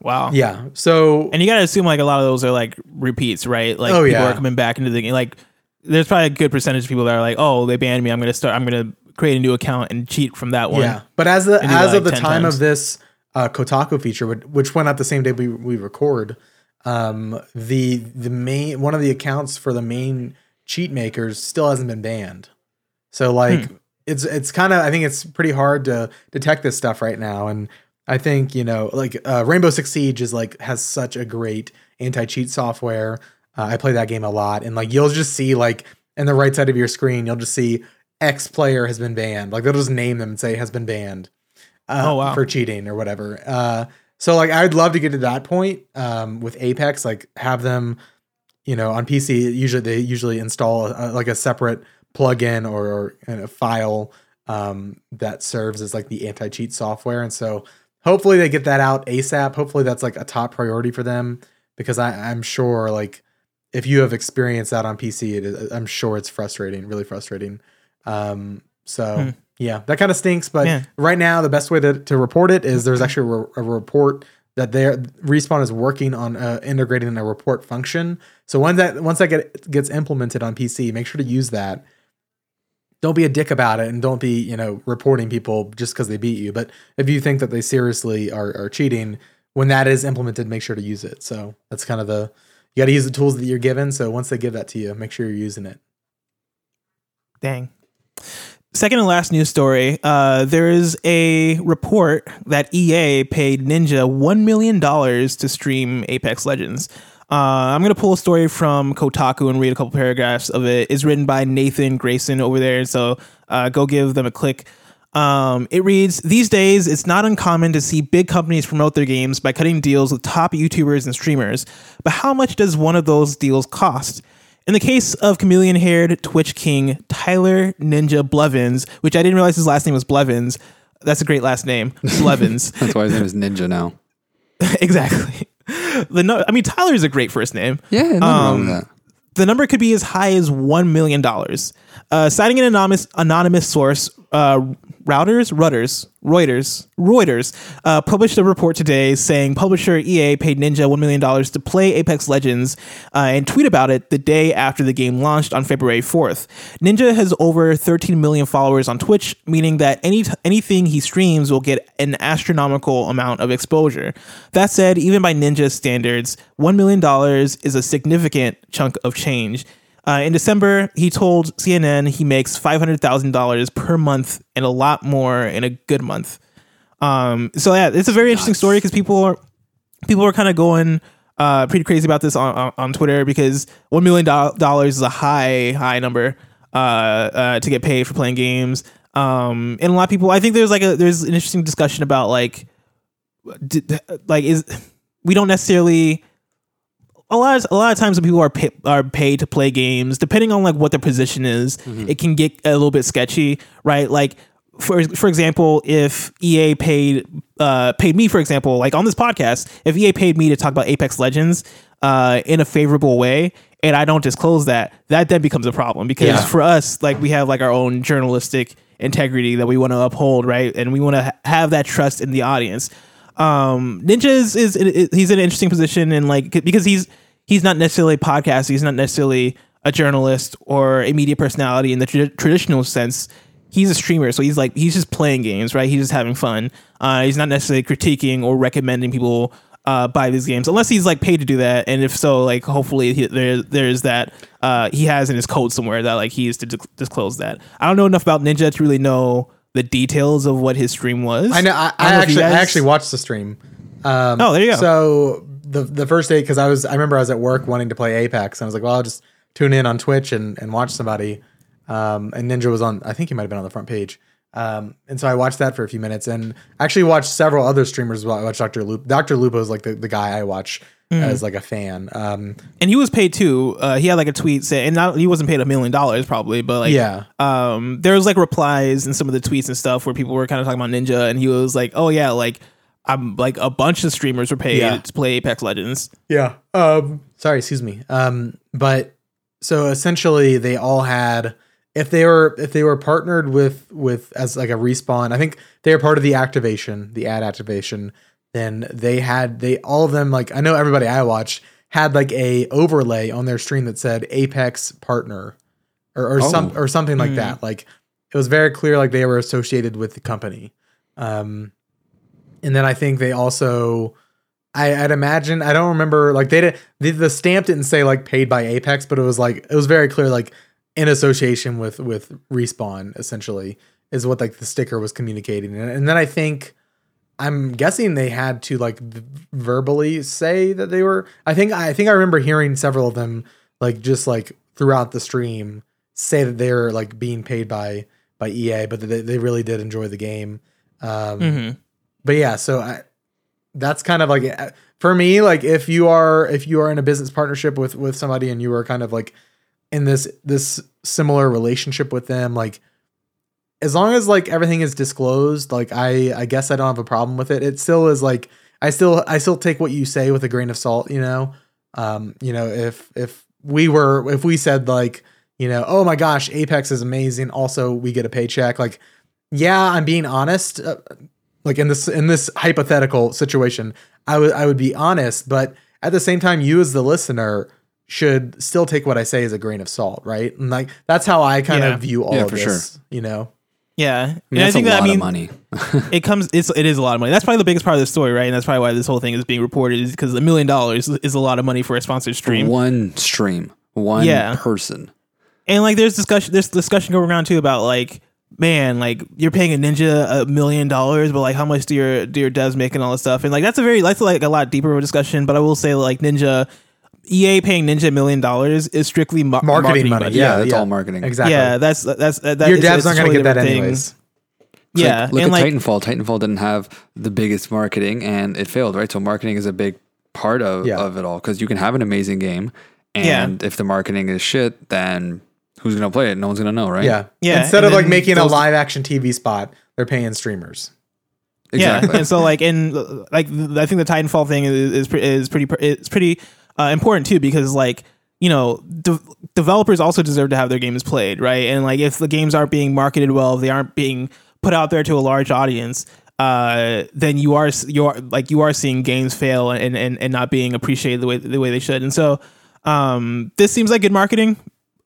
wow. Yeah, so And you gotta assume like a lot of those are like repeats, right? Like Oh, people yeah. are coming back into the game. Like there's probably a good percentage of people that are like, oh, they banned me. I'm gonna start. I'm gonna create a new account and cheat from that one. yeah, but as the as that, of the time times. of this uh, Kotaku feature, which- which went out the same day we we record, um, the the main one of the accounts for the main cheat makers still hasn't been banned. So like Hmm. it's it's kind of I think it's pretty hard to detect this stuff right now, and I think you know like uh, Rainbow Six Siege is like has such a great anti cheat software. Uh, I play that game a lot, and like you'll just see like in the right side of your screen, you'll just see X player has been banned. Like they'll just name them and say has been banned uh, Oh, wow. for cheating or whatever. Uh, so like I'd love to get to that point um, with Apex, like have them, you know, on PC. Usually they usually install a, like a separate plugin or, or a file um, that serves as like the anti cheat software, and so hopefully they get that out ASAP. Hopefully that's like a top priority for them because I, I'm sure like if you have experienced that on PC, it is, I'm sure it's frustrating, really frustrating. Um, so Hmm. Yeah, that kind of stinks. But Yeah. right now, the best way to, to report it is there's actually a, re- a report that their respawn is working on uh, integrating a report function. So once that once that get, gets implemented on PC, make sure to use that. Don't be a dick about it, and don't be you know reporting people just because they beat you. But if you think that they seriously are, are cheating, when that is implemented, make sure to use it. So that's kind of the you got to use the tools that you're given. So once they give that to you, make sure you're using it. Dang. Second and last news story. Uh, there is a report that EA paid Ninja $1 million to stream Apex Legends. Uh, I'm going to pull a story from Kotaku and read a couple paragraphs of it. It's written by Nathan Grayson over there. So uh, go give them a click. Um, it reads These days, it's not uncommon to see big companies promote their games by cutting deals with top YouTubers and streamers. But how much does one of those deals cost? In the case of chameleon haired Twitch king Tyler Ninja Blevins, which I didn't realize his last name was Blevins. That's a great last name, Blevins. That's why his name is Ninja now. exactly. The no, I mean Tyler is a great first name. Yeah, nothing wrong with that. The number could be as high as one million dollars. Uh, citing an anonymous anonymous source, uh, Routers, Rudders, Reuters, Reuters uh, published a report today saying publisher EA paid Ninja $1 million to play Apex Legends uh, and tweet about it the day after the game launched on February 4th. Ninja has over 13 million followers on Twitch, meaning that any anything he streams will get an astronomical amount of exposure. That said, even by Ninja's standards, $1 million is a significant chunk of change. Uh, in December, he told CNN he makes five hundred thousand dollars per month and a lot more in a good month. Um, so yeah, it's a very interesting story because people are people are kind of going uh, pretty crazy about this on, on, on Twitter because one million dollars is a high high number uh, uh, to get paid for playing games. Um, and a lot of people, I think there's like a there's an interesting discussion about like, did, like is we don't necessarily a lot of, a lot of times when people are pay, are paid to play games, depending on like what their position is, Mm-hmm. it can get a little bit sketchy, right? Like for for example, if EA paid uh, paid me, for example, like on this podcast, if EA paid me to talk about Apex Legends uh, in a favorable way, and I don't disclose that, that then becomes a problem because Yeah. for us, like we have like our own journalistic integrity that we want to uphold, right? And we want to ha- have that trust in the audience um ninja is, is, is he's in an interesting position and like because he's he's not necessarily a podcast he's not necessarily a journalist or a media personality in the tra- traditional sense he's a streamer so he's like he's just playing games right he's just having fun uh he's not necessarily critiquing or recommending people uh buy these games unless he's like paid to do that and if so like hopefully he, there there's that uh he has in his code somewhere that like he is to di- disclose that i don't know enough about ninja to really know the details of what his stream was I know. I, I, don't know actually, I actually watched the stream. Um, Oh, there you go. So the the first day, because I was, I remember I was at work wanting to play Apex, and I was like, well, I'll just tune in on Twitch and and watch somebody. Um, and Ninja was on. I think he might have been on the front page. Um, and so I watched that for a few minutes, and actually watched several other streamers. as well. I watched Dr. Lupo. Dr. Lupo is like the, the guy I watch Mm. as like a fan. Um, and he was paid too. Uh, he had like a tweet saying, and not, he wasn't paid a million dollars probably, but like, Yeah. um, there was like replies in some of the tweets and stuff where people were kind of talking about Ninja, and he was like, "Oh yeah, like I'm like a bunch of streamers were paid Yeah. to play Apex Legends." Yeah. Um sorry, excuse me. Um but so essentially they all had if they were if they were partnered with with as like a respawn, I think they were part of the activation, the ad activation, then they had they all of them like I know everybody I watched had like a overlay on their stream that said Apex partner or, or some Oh. or something like that. Like it was very clear like they were associated with the company. Um and then I think they also I, I'd imagine I don't remember like they did the, the stamp didn't say like paid by Apex, but it was like it was very clear like in association with with respawn essentially is what like the sticker was communicating, and, and then I think I'm guessing they had to like verbally say that they were. I think I think I remember hearing several of them like just like throughout the stream say that they're like being paid by by EA, but they, they really did enjoy the game. Um, Mm-hmm. But yeah, so I, that's kind of like uh, for me like if you are if you are in a business partnership with with somebody and you are kind of like in this this similar relationship with them like as long as like everything is disclosed like i i guess i don't have a problem with it. It still is like i still i still take what you say with a grain of salt you know? Um you know if if we were if we said like you know oh my gosh apex is amazing. Also we get a paycheck. Like yeah i'm being honest uh, like in this in this hypothetical situation i would i would be honest but at the same time you as the listener should still take what i say as a grain of salt right and like that's how i kind Yeah. of view all Yeah, of for this you know Yeah, I mean, and I think a that lot I mean of money. it comes it's it is a lot of money. That's probably the biggest part of the story, right? And that's probably why this whole thing is being reported is because a million dollars is a lot of money for a sponsored stream. One stream, one Yeah. person. And like there's discussion there's discussion going around too about like man, like you're paying a ninja a million dollars, but like how much do your do your devs make and all this stuff? And like that's a very that's like a lot deeper of a discussion. But I will say like Ninja EA paying Ninja a million dollars is strictly mar- Marketing, money. budget. Yeah, that's yeah. all marketing. Exactly. Yeah, that's that's that, Your it's- devs it's a aren't going to get that thing. anyways. It's Yeah, like, look and at like Titanfall. Titanfall didn't have the biggest marketing, and it failed. Right, so marketing is a big part of, Yeah. of it all because you can have an amazing game, Yeah. and if the marketing is shit, then who's gonna play it? No one's gonna know, right? Yeah. Yeah, Instead of like then making a live action TV spot, they're paying streamers. exactly. Yeah, and so like and like I think the Titanfall thing is is, pre- is pretty it's pretty uh, important too because like you know de- developers also deserve to have their games played right and like if the games aren't being marketed well if they aren't being put out there to a large audience uh then you are you are like you are seeing games fail and and, and not being appreciated the way the way they should and so um this seems like good marketing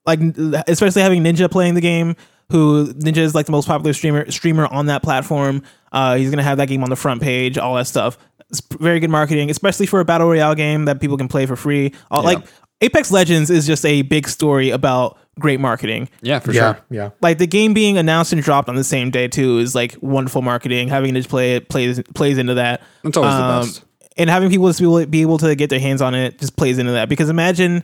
like especially having Ninja playing the game, who Ninja is like the most popular streamer streamer on that platform. Uh, he's gonna have that game on the front page, all that stuff. It's very good marketing, especially for a battle royale game that people can play for free. Uh, Like Apex Legends is just a big story about great marketing. yeah, for yeah. sure. Yeah. Like the game being announced and dropped on the same day too is like wonderful marketing. Having to play it plays plays into that. It's always the Um, best. And having people just be able, be able to get their hands on it just plays into that. Because imagine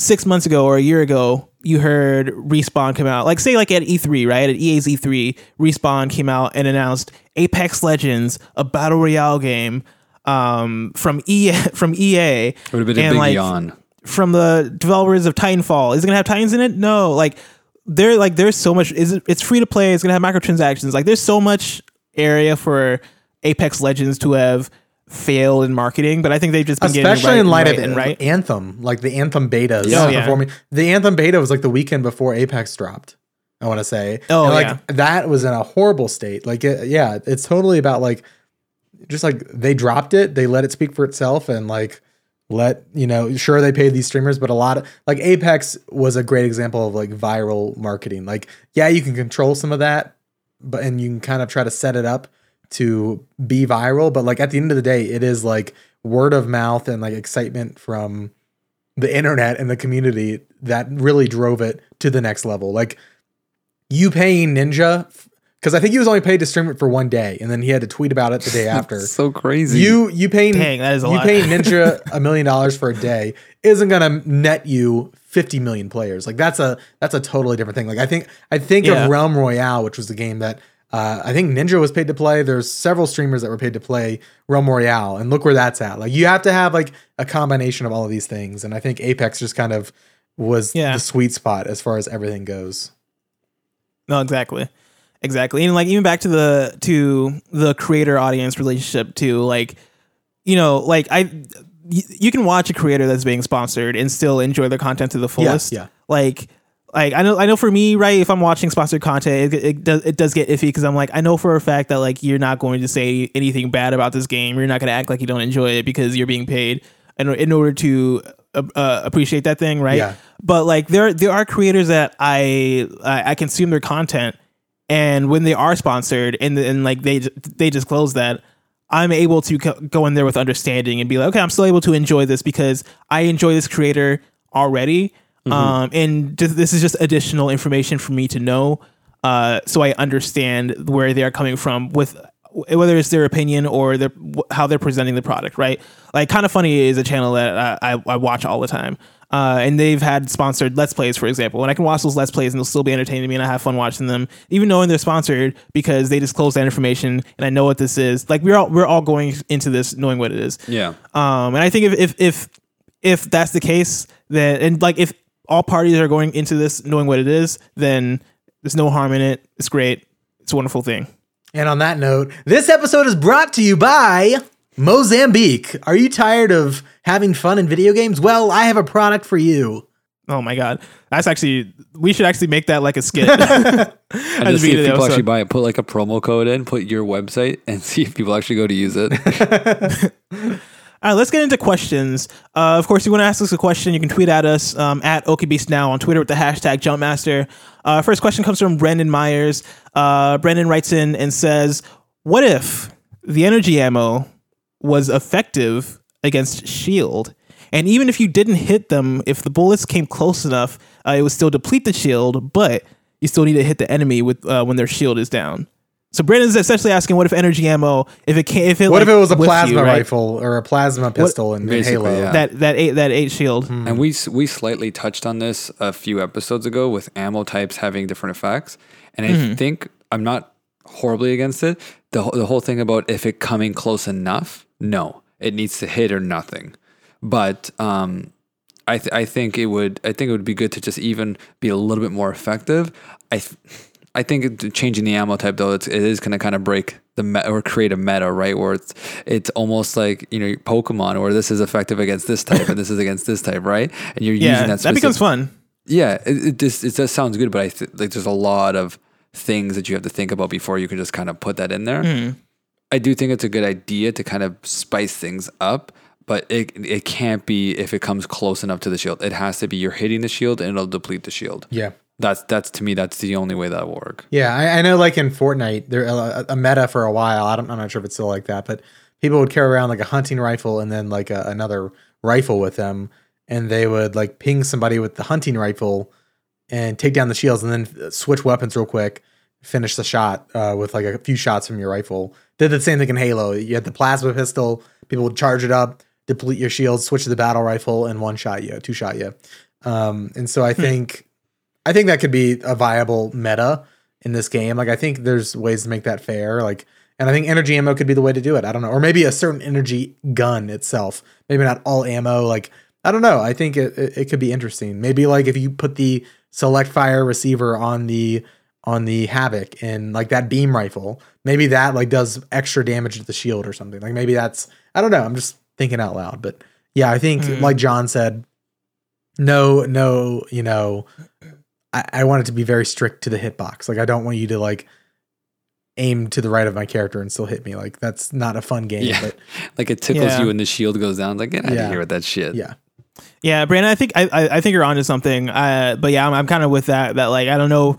six months ago or a year ago, you heard Respawn come out. Like say like at E3, right? At EA's E3, Respawn came out and announced Apex Legends, a battle royale game um, from EA from EA. It would have been a big like, yawn. from the developers of Titanfall. Is it gonna have Titans in it? No. Like there, like there's so much. Is it? It's free to play. It's gonna have microtransactions. Like there's so much area for Apex Legends to have failed in marketing. But I think they've just been Especially right, in light right of right. Anthem, like the Anthem betas Oh, yeah. performing. The Anthem beta was like the weekend before Apex dropped. I want to say. Oh, And, like yeah. that was in a horrible state. Like it, yeah, it's totally about like just like they dropped it, they let it speak for itself, and like let you know. Sure, they paid these streamers, but a lot of like Apex was a great example of like viral marketing. Like yeah, you can control some of that, but and you can kind of try to set it up to be viral. But like at the end of the day, it is like word of mouth and like excitement from the internet and the community that really drove it to the next level. Like you paying Ninja, because I think he was only paid to stream it for one day, and then he had to tweet about it the day after. So crazy. You you paying Dang, that is a you lot. paying Ninja a million dollars for a day isn't gonna net you 50 million players. Like that's a that's a totally different thing. Like I think I think Yeah. of Realm Royale, which was the game that uh, I think Ninja was paid to play. There's several streamers that were paid to play Realm Royale, and look where that's at. Like you have to have like a combination of all of these things, and I think Apex just kind of was Yeah. the sweet spot as far as everything goes. No, exactly. Exactly. And like even back to the to the creator audience relationship too, like you know, like I you can watch a creator that's being sponsored and still enjoy their content to the fullest. yeah. Like like I know I know for me, right, if I'm watching sponsored content, it, it does it does get iffy because I'm like I know for a fact that like you're not going to say anything bad about this game. You're not going to act like you don't enjoy it because you're being paid in, in order to uh, uh, appreciate that thing, right? Yeah. But like there there are creators that I I, I consume their content, and when they are sponsored and and like they they disclose that. I'm able to co- go in there with understanding and be like, okay, I'm still able to enjoy this because I enjoy this creator already. Um, and th- this is just additional information for me to know, uh, so I understand where they are coming from with whether it's their opinion or their how they're presenting the product, right? Like, kind of funny is a channel that I, I, I watch all the time. Uh, and they've had sponsored let's plays, for example, and I can watch those let's plays and they'll still be entertaining me, and I have fun watching them, even knowing they're sponsored because they disclose that information and I know what this is. Like we're all we're all going into this knowing what it is. yeah. Um, and I think if if if if that's the case, then and like if all parties are going into this knowing what it is, then there's no harm in it. It's great. It's a wonderful thing. And on that note, this episode is brought to you by Mozambique. Are you tired of having fun in video games? Well, I have a product for you. Oh my god, that's actually we should actually make that like a skit. And At to the see if people actually buy it, put like a promo code in, put your website, and see if people actually go to use it. All right, let's get into questions. Uh, of course, if you want to ask us a question, you can tweet at us um, at OKBeast now on Twitter with the hashtag Jumpmaster. Uh, first question comes from Brendan Myers. Uh, Brendan writes in and says, "What if the energy ammo was effective against shield?" And even if you didn't hit them, if the bullets came close enough, uh, it would still deplete the shield, but you still need to hit the enemy with uh, when their shield is down. So Brandon's essentially asking, what if energy ammo, if it can, if it, What like, if it was a plasma you, right? rifle or a plasma pistol in, in Halo? yeah. That that eight that eight shield. And we we slightly touched on this a few episodes ago with ammo types having different effects. And I think I'm not horribly against it. The whole- the whole thing about if it coming close enough, no, it needs to hit or nothing. But um, I th- I think it would I think it would be good to just even be a little bit more effective. I th- I think changing the ammo type though it's, it is going to kind of break the me- or create a meta right where it's it's almost like you know Pokemon where this is effective against this type and this is against this type right and you're Yeah, using that, that specific, becomes fun. yeah it, it just it just sounds good but I th- like there's a lot of things that you have to think about before you can just kind of put that in there. Hmm. I do think it's a good idea to kind of spice things up, but it it can't be if it comes close enough to the shield. It has to be you're hitting the shield and it'll deplete the shield. Yeah. That's that's to me that's the only way that will work. Yeah, I, I know. Like in Fortnite, there a, a meta for a while. I don't, I'm not sure if it's still like that, but people would carry around like a hunting rifle and then like a, another rifle with them, and they would like ping somebody with the hunting rifle and take down the shields, and then switch weapons real quick, finish the shot uh, with like a few shots from your rifle. Did the same thing in Halo. You had the plasma pistol. People would charge it up, deplete your shields, switch to the battle rifle, and one shot you, two shot you. Um, and so I think I think that could be a viable meta in this game. Like I think there's ways to make that fair. Like and I think energy ammo could be the way to do it. I don't know. Or maybe a certain energy gun itself. Maybe not all ammo. Like I don't know. I think it, it, it could be interesting. Maybe like if you put the select fire receiver on the on the havoc and like that beam rifle, maybe that like does extra damage to the shield or something. Like maybe that's I don't know. I'm just thinking out loud. But yeah, I think hmm. like John said, no, no, you know, I, I want it to be very strict to the hitbox. Like I don't want you to like aim to the right of my character and still hit me. Like that's not a fun game. Yeah. But Like it tickles Yeah. you when the shield goes down. Like get out Yeah. of here with that shit. yeah. Yeah, Brandon, I think I, I, I think you're onto something. Uh, but yeah, I'm, I'm kind of with that. That like I don't know,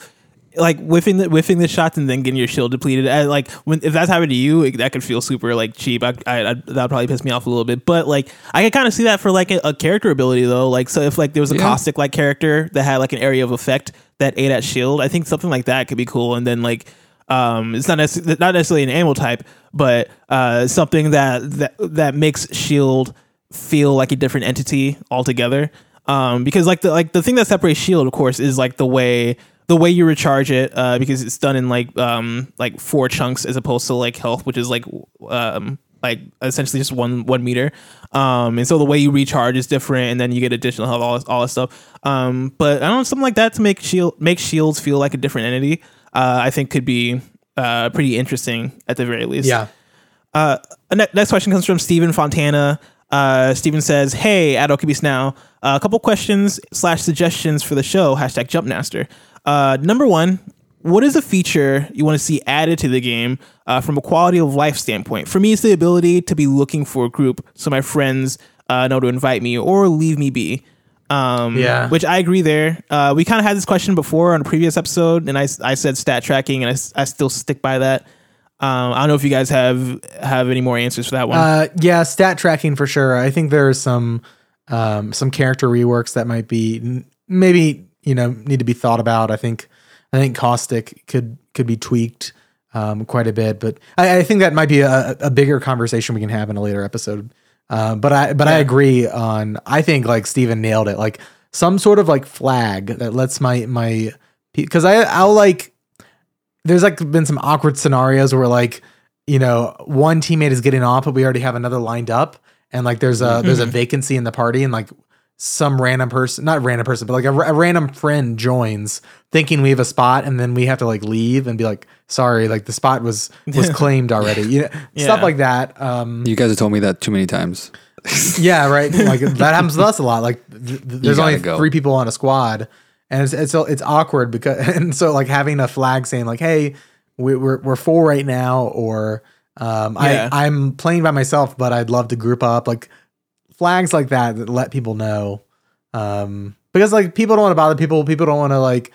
like whiffing the whiffing the shots and then getting your shield depleted. I, like when if that's happened to you, it- that could feel super like cheap. I, I, I that would probably piss me off a little bit. But like I can kind of see that for like a, a character ability though. Like so if like there was a Yeah. caustic like character that had like an area of effect that ate at shield, I think something like that could be cool. And then like um, it's not necessarily not necessarily an ammo type, but uh, something that that that makes shield feel like a different entity altogether. Um, because like the like the thing that separates shield, of course, is like the way the way you recharge it, uh, because it's done in like um like four chunks as opposed to like health, which is like um like essentially just one one meter. Um, and so the way you recharge is different, and then you get additional health, all this, all this stuff. Um, but I don't know something like that to make shield make shields feel like a different entity. Uh, I think could be uh pretty interesting at the very least. Yeah. Uh, ne- next question comes from Steven Fontana. Uh, Steven says, "Hey, at OKBeast now, uh, a couple questions slash suggestions for the show. Hashtag Jumpmaster. Uh, number one, what is a feature you want to see added to the game uh, from a quality of life standpoint? For me, it's the ability to be looking for a group so my friends uh, know to invite me or leave me be. Um, Yeah. which I agree there. Uh, we kind of had this question before on a previous episode, and I, I said stat tracking, and I, I still stick by that. Um, I don't know if you guys have have any more answers for that one. Uh, yeah, stat tracking for sure. I think there's some um, some character reworks that might be n- maybe you know need to be thought about. I think I think caustic could could be tweaked um, quite a bit, but I, I think that might be a, a bigger conversation we can have in a later episode. Uh, but I but I agree on. I think like Steven nailed it. Like some sort of like flag that lets my my because I I'll like there's like been some awkward scenarios where like you know one teammate is getting off but we already have another lined up and like there's a there's a vacancy in the party and like some random person not random person but like a, a random friend joins thinking we have a spot and then we have to like leave and be like sorry like the spot was was claimed already you know stuff like that um You guys have told me that too many times. yeah, right. Like that happens to us a lot. Like th- th- there's only go. three people on a squad, and it's it's it's awkward because and so like having a flag saying like, "Hey, we, we're we're full right now," or um, Yeah. I I'm playing by myself, but I'd love to group up. Like flags like that that let people know, um, because like people don't want to bother people. People don't want to like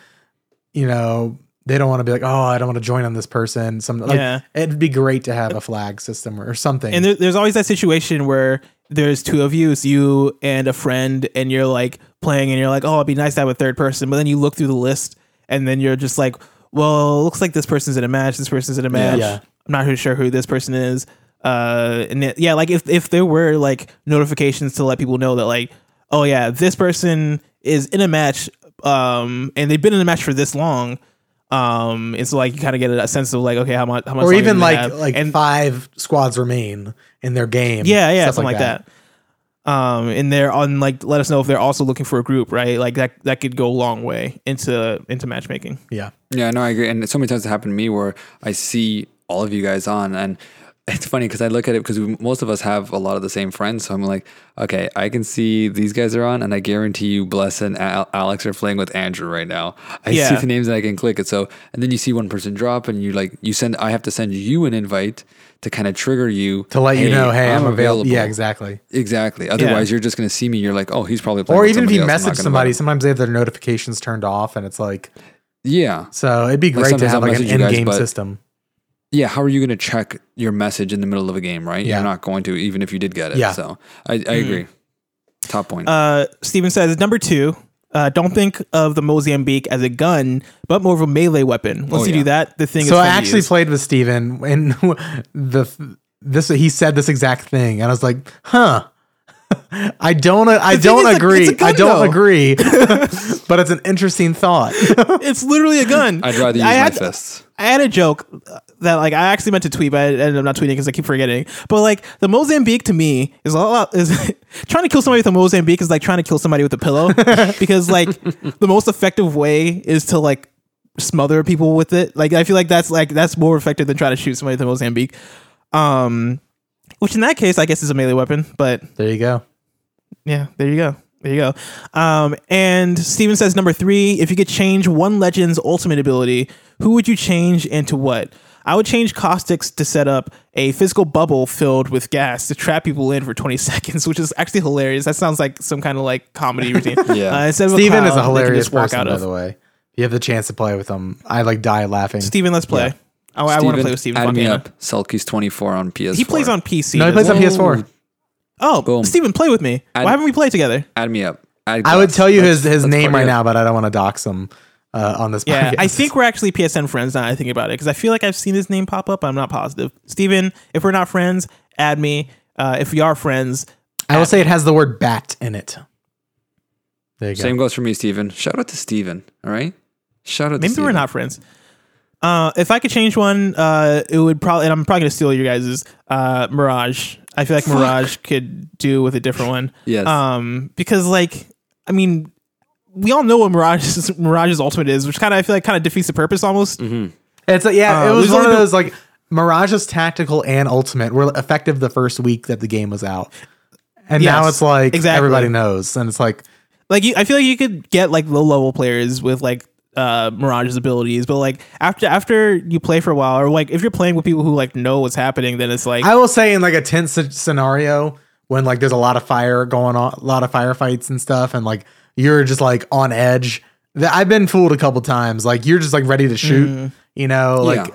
you know, they don't want to be like, oh, I don't want to join on this person. Some like, Yeah. it'd be great to have a flag system or, or something. And there, there's always that situation where there's two of you, it's you and a friend, and you're like playing, and you're like, oh, it'd be nice to have a third person. But then you look through the list, and then you're just like, well, it looks like this person's in a match. This person's in a match. Yeah. I'm not really sure who this person is. Uh, and it, yeah, like if if there were like notifications to let people know that like, oh yeah, this person is in a match, um, and they've been in a match for this long. Um, it's like you kind of get a sense of like, okay, how much, how much, or even like have? like and five squads remain in their game. yeah, yeah, something like that. Um, and they're on like let us know if they're also looking for a group, right? Like that that could go a long way into into matchmaking. Yeah. Yeah, no, I agree. And so many times it happened to me where I see all of you guys on, and it's funny because I look at it because most of us have a lot of the same friends. So I'm like, okay, I can see these guys are on, and I guarantee you, Bless and Al- Alex are playing with Andrew right now. I Yeah. see the names and I can click it. So, and then you see one person drop, and you like, you send, I have to send you an invite to kind of trigger you To let you know, hey, I'm, available. Yeah, exactly. Exactly. Otherwise, you're just going to see me. You're like, oh, he's probably playing Or even if you. Message somebody, sometimes they have their notifications turned off, and it's like Yeah. so. It'd be great to have I'll like an message you guys, in-game but- system. Yeah, how are you going to check your message in the middle of a game, right? Yeah. You're not going to, even if you did get it. Yeah. So I, I agree. Top point. Uh, Steven says number two. Uh, don't think of the Mozambique as a gun, but more of a melee weapon. Once Oh, you yeah. do that, the thing is So I actually use. played with Steven and the this he said this exact thing, and I was like, huh. I don't. I don't is, agree. it's a gun, I don't though. agree. but it's an interesting thought. it's literally a gun. I'd rather use I my had, fists. I had a joke uh, that like I actually meant to tweet, but I ended up not tweeting because I keep forgetting. But like the Mozambique to me is a lot is trying to kill somebody with a Mozambique is like trying to kill somebody with a pillow because like the most effective way is to like smother people with it. Like I feel like that's like that's more effective than trying to shoot somebody with a Mozambique. Um, which in that case I guess is a melee weapon, but there you go. yeah, there you go. There you go. Um, and Steven says number three, if you could change one legend's ultimate ability, who would you change into what? I would change Caustic's to set up a physical bubble filled with gas to trap people in for 20 seconds, which is actually hilarious. That sounds like some kind of like comedy routine. Yeah. Uh, instead of Steven cloud is a hilarious just walk person, out by of. the way. If you have the chance to play with him, I like die laughing. Steven, let's play. Yeah. I, I want to play with Steven Add me Fontana. up. Sulky's 24 on PS4. He plays on PC. no, he plays on PS4. Oh, Boom. Steven, play with me. Add- Why haven't we played together? Add me up. Add I would tell you Let's- his his let's name right up. now, but I don't want to dox him uh, on this Yeah, podcast. I think we're actually PSN friends now. that I think about it because I feel like I've seen his name pop up. I'm not positive. Steven, if we're not friends, add me. Uh, if we are friends, I will say it has the word bat in it. There you go. Same goes for me, Steven. Shout out to Steven. All right. Shout out maybe to Steven. we're not friends. Uh, if I could change one, uh, it would probably, and I'm probably gonna steal your guys's uh, Mirage. I feel like Mirage could do with a different one. Yes. Um, because like, I mean, we all know what Mirage's Mirage's ultimate is, which kind of I feel like kind of defeats the purpose almost. It's like yeah, Uh, it was one of those like Mirage's tactical and ultimate were effective the first week that the game was out, and now it's like exactly. everybody knows, and it's like like you, I feel like you could get like low level players with like uh Mirage's abilities, but like after after you play for a while, or like if you're playing with people who like know what's happening, then it's like I will say in like a tense scenario when like there's a lot of fire going on, a lot of firefights and stuff, and like you're just like on edge. That I've been fooled a couple times. Like you're just like ready to shoot, Mm-hmm. you know, like. Yeah.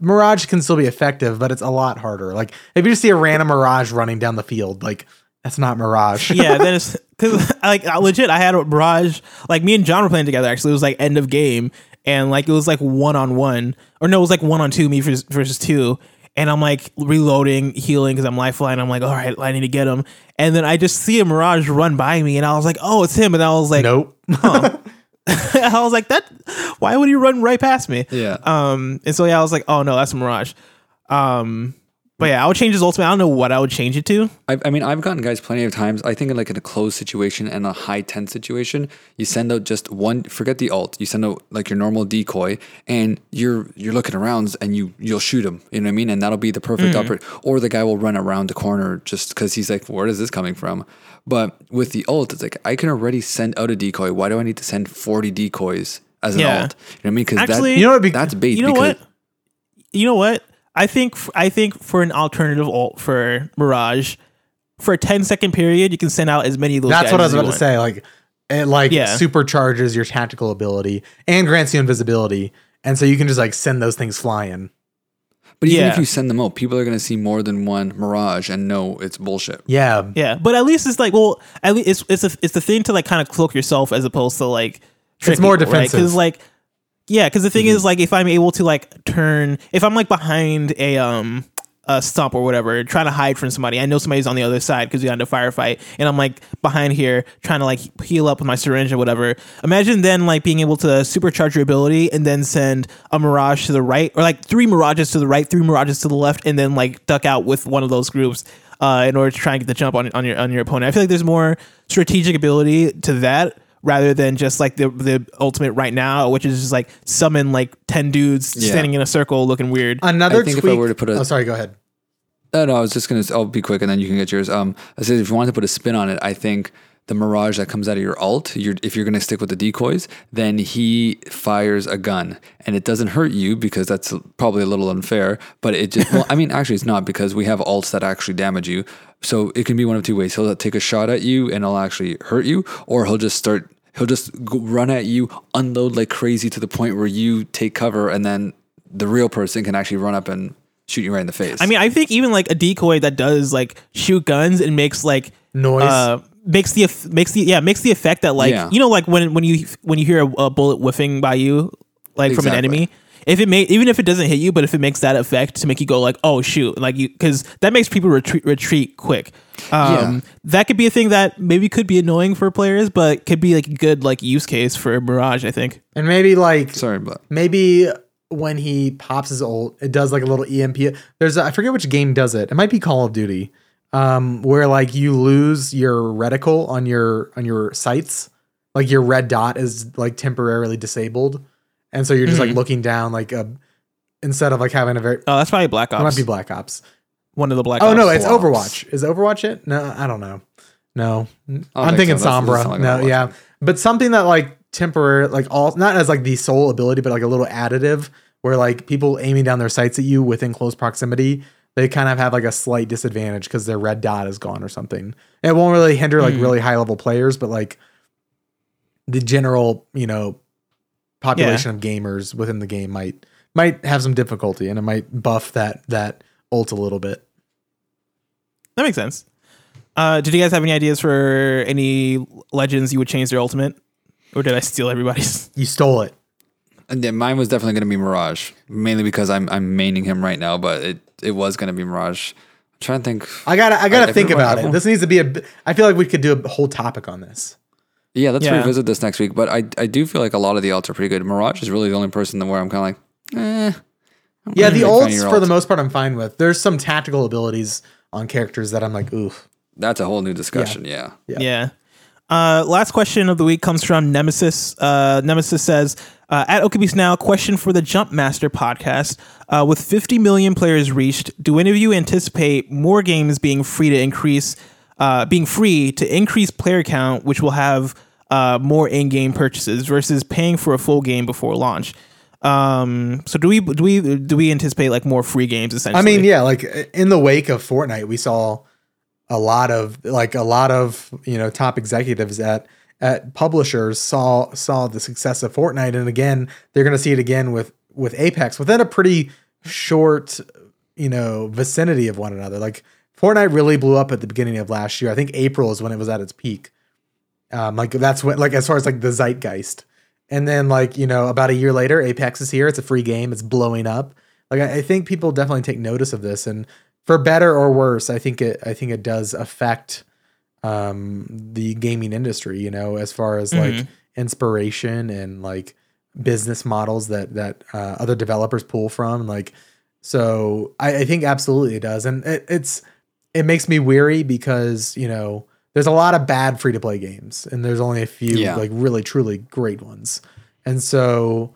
Mirage can still be effective, but it's a lot harder. Like if you just see a random Mirage running down the field, like that's not Mirage. yeah, then it's because like uh, legit, I had a Mirage. Like me and John were playing together. Actually, it was like end of game, and like it was like one on one, or no, it was like one on two, me versus, versus two. And I'm like reloading, healing because I'm lifeline. I'm like, all right, I need to get him. And then I just see a Mirage run by me, and I was like, oh, it's him. And I was like, nope. I was like, that. Why would he run right past me? Yeah. Um, and so yeah, I was like, oh no, that's a Mirage. Um, but yeah, I would change his ultimate. I don't know what I would change it to. I, I mean, I've gotten guys plenty of times. I think in like in a closed situation and a high tense situation, you send out just one. Forget the alt. You send out like your normal decoy, and you're you're looking around and you you'll shoot him. You know what I mean? And that'll be the perfect mm-hmm. oppor- Or the guy will run around the corner just because he's like, where is this coming from? But with the alt, it's like I can already send out a decoy. Why do I need to send forty decoys as an Yeah. alt? You know what I mean? Because that, You know what'd be- that's bait. You know because, what? You know what? I think f- I think for an alternative alt for Mirage, for a 10 second period, you can send out as many of those. That's guys what I was about to say. Like it like Yeah. supercharges your tactical ability and grants you invisibility, and so you can just like send those things flying. But even if you send them out, people are going to see more than one Mirage and know it's bullshit. Yeah, Yeah, but at least it's like, well, at least it's it's a, it's the thing to like kind of cloak yourself as opposed to like it's more people, defensive. Because like, yeah, because the thing is like, if I'm able to like turn, if I'm like behind a um a stump or whatever, trying to hide from somebody, I know somebody's on the other side because we got into a firefight, and I'm like behind here trying to like heal up with my syringe or whatever. Imagine then like being able to supercharge your ability and then send a mirage to the right, or like three mirages to the right, three mirages to the left, and then like duck out with one of those groups uh, in order to try and get the jump on on your on your opponent. I feel like there's more strategic ability to that rather than just like the the ultimate right now, which is just like summon like ten dudes Yeah. standing in a circle looking weird. another I think if tweak. I were to put a- oh, sorry, go ahead. No, no, I was just gonna. I'll be quick, and then you can get yours. Um, I said if you want to put a spin on it, I think the mirage that comes out of your alt, you're, if you're gonna stick with the decoys, then he fires a gun, and it doesn't hurt you because that's probably a little unfair. But it just, well, I mean, actually, it's not because we have alts that actually damage you. So it can be one of two ways. He'll take a shot at you, and it'll actually hurt you, or he'll just start. He'll just run at you, unload like crazy to the point where you take cover, and then the real person can actually run up and shoot you right in the face. I mean, I think even like a decoy that does like shoot guns and makes like Noise. uh, makes the makes the yeah makes the effect that like Yeah. you know like when when you when you hear a, a bullet whiffing by you like from an enemy. If it may, even if it doesn't hit you, but if it makes that effect to make you go like, "Oh shoot!" like you, because that makes people retreat retreat quick. Um, Yeah. that could be a thing that maybe could be annoying for players, but could be like a good like use case for Mirage. I think. and maybe like sorry, but maybe when he pops his ult, it does like a little EMP. There's a, I forget which game does it. It might be Call of Duty, um, where like you lose your reticle on your on your sights, like your red dot is like temporarily disabled, and so you're just like looking down like a instead of like having a very. Oh, that's probably Black Ops. It Ops. might be Black Ops. one of the Black. Ops. Oh Ops. no, it's Swaps. Overwatch. Is Overwatch it? No, I don't know. No, I'm think thinking so. Sombra. that's not like no, Overwatch. yeah, but something that like temporary, like all not as like the sole ability, but like a little additive, where like people aiming down their sights at you within close proximity, they kind of have like a slight disadvantage because their red dot is gone or something. It won't really hinder like really high level players, but like the general, you know, population of gamers within the game might might have some difficulty, and it might buff that that ult a little bit. That makes sense. Uh, did you guys have any ideas for any legends you would change their ultimate, or did I steal everybody's? You stole it. And yeah, mine was definitely going to be Mirage, mainly because I'm I'm maining him right now. But it it was going to be Mirage. I'm trying to think. I gotta, I gotta I- think about it. everyone- This needs to be a. I feel like we could do a whole topic on this. Yeah, let's Yeah. revisit this next week. But I I do feel like a lot of the alts are pretty good. Mirage is really the only person where I'm kind of like, eh. I'm Yeah, the a big fan of ults your for the most part I'm fine with. There's some tactical abilities on characters that I'm like, oof. That's a whole new discussion. Yeah. Yeah. Yeah. Uh, last question of the week comes from Nemesis. Uh, Nemesis says, uh, at OKBeast Now, question for the Jump Master podcast. Uh, with 50 million players reached, do any of you anticipate more games being free to increase, uh, being free to increase player count, which will have uh, more in-game purchases versus paying for a full game before launch? Um, so do we do we do we anticipate like more free games essentially? I mean, yeah, like in the wake of Fortnite, we saw a lot of like a lot of you know top executives at at publishers saw saw the success of Fortnite, and again, they're going to see it again with with Apex within a pretty short you know vicinity of one another. Like Fortnite really blew up at the beginning of last year. I think April is when it was at its peak. Um, like that's what like as far as like the zeitgeist. And then like, you know, about a year later, Apex is here. It's a free game. It's blowing up. Like I, I think people definitely take notice of this. And for better or worse, I think it I think it does affect um the gaming industry, you know, as far as like inspiration and like business models that that uh, other developers pull from. Like so I, I think absolutely it does. And it, it's it makes me weary because, you know, there's a lot of bad free to play games and there's only a few Yeah. like really truly great ones. And so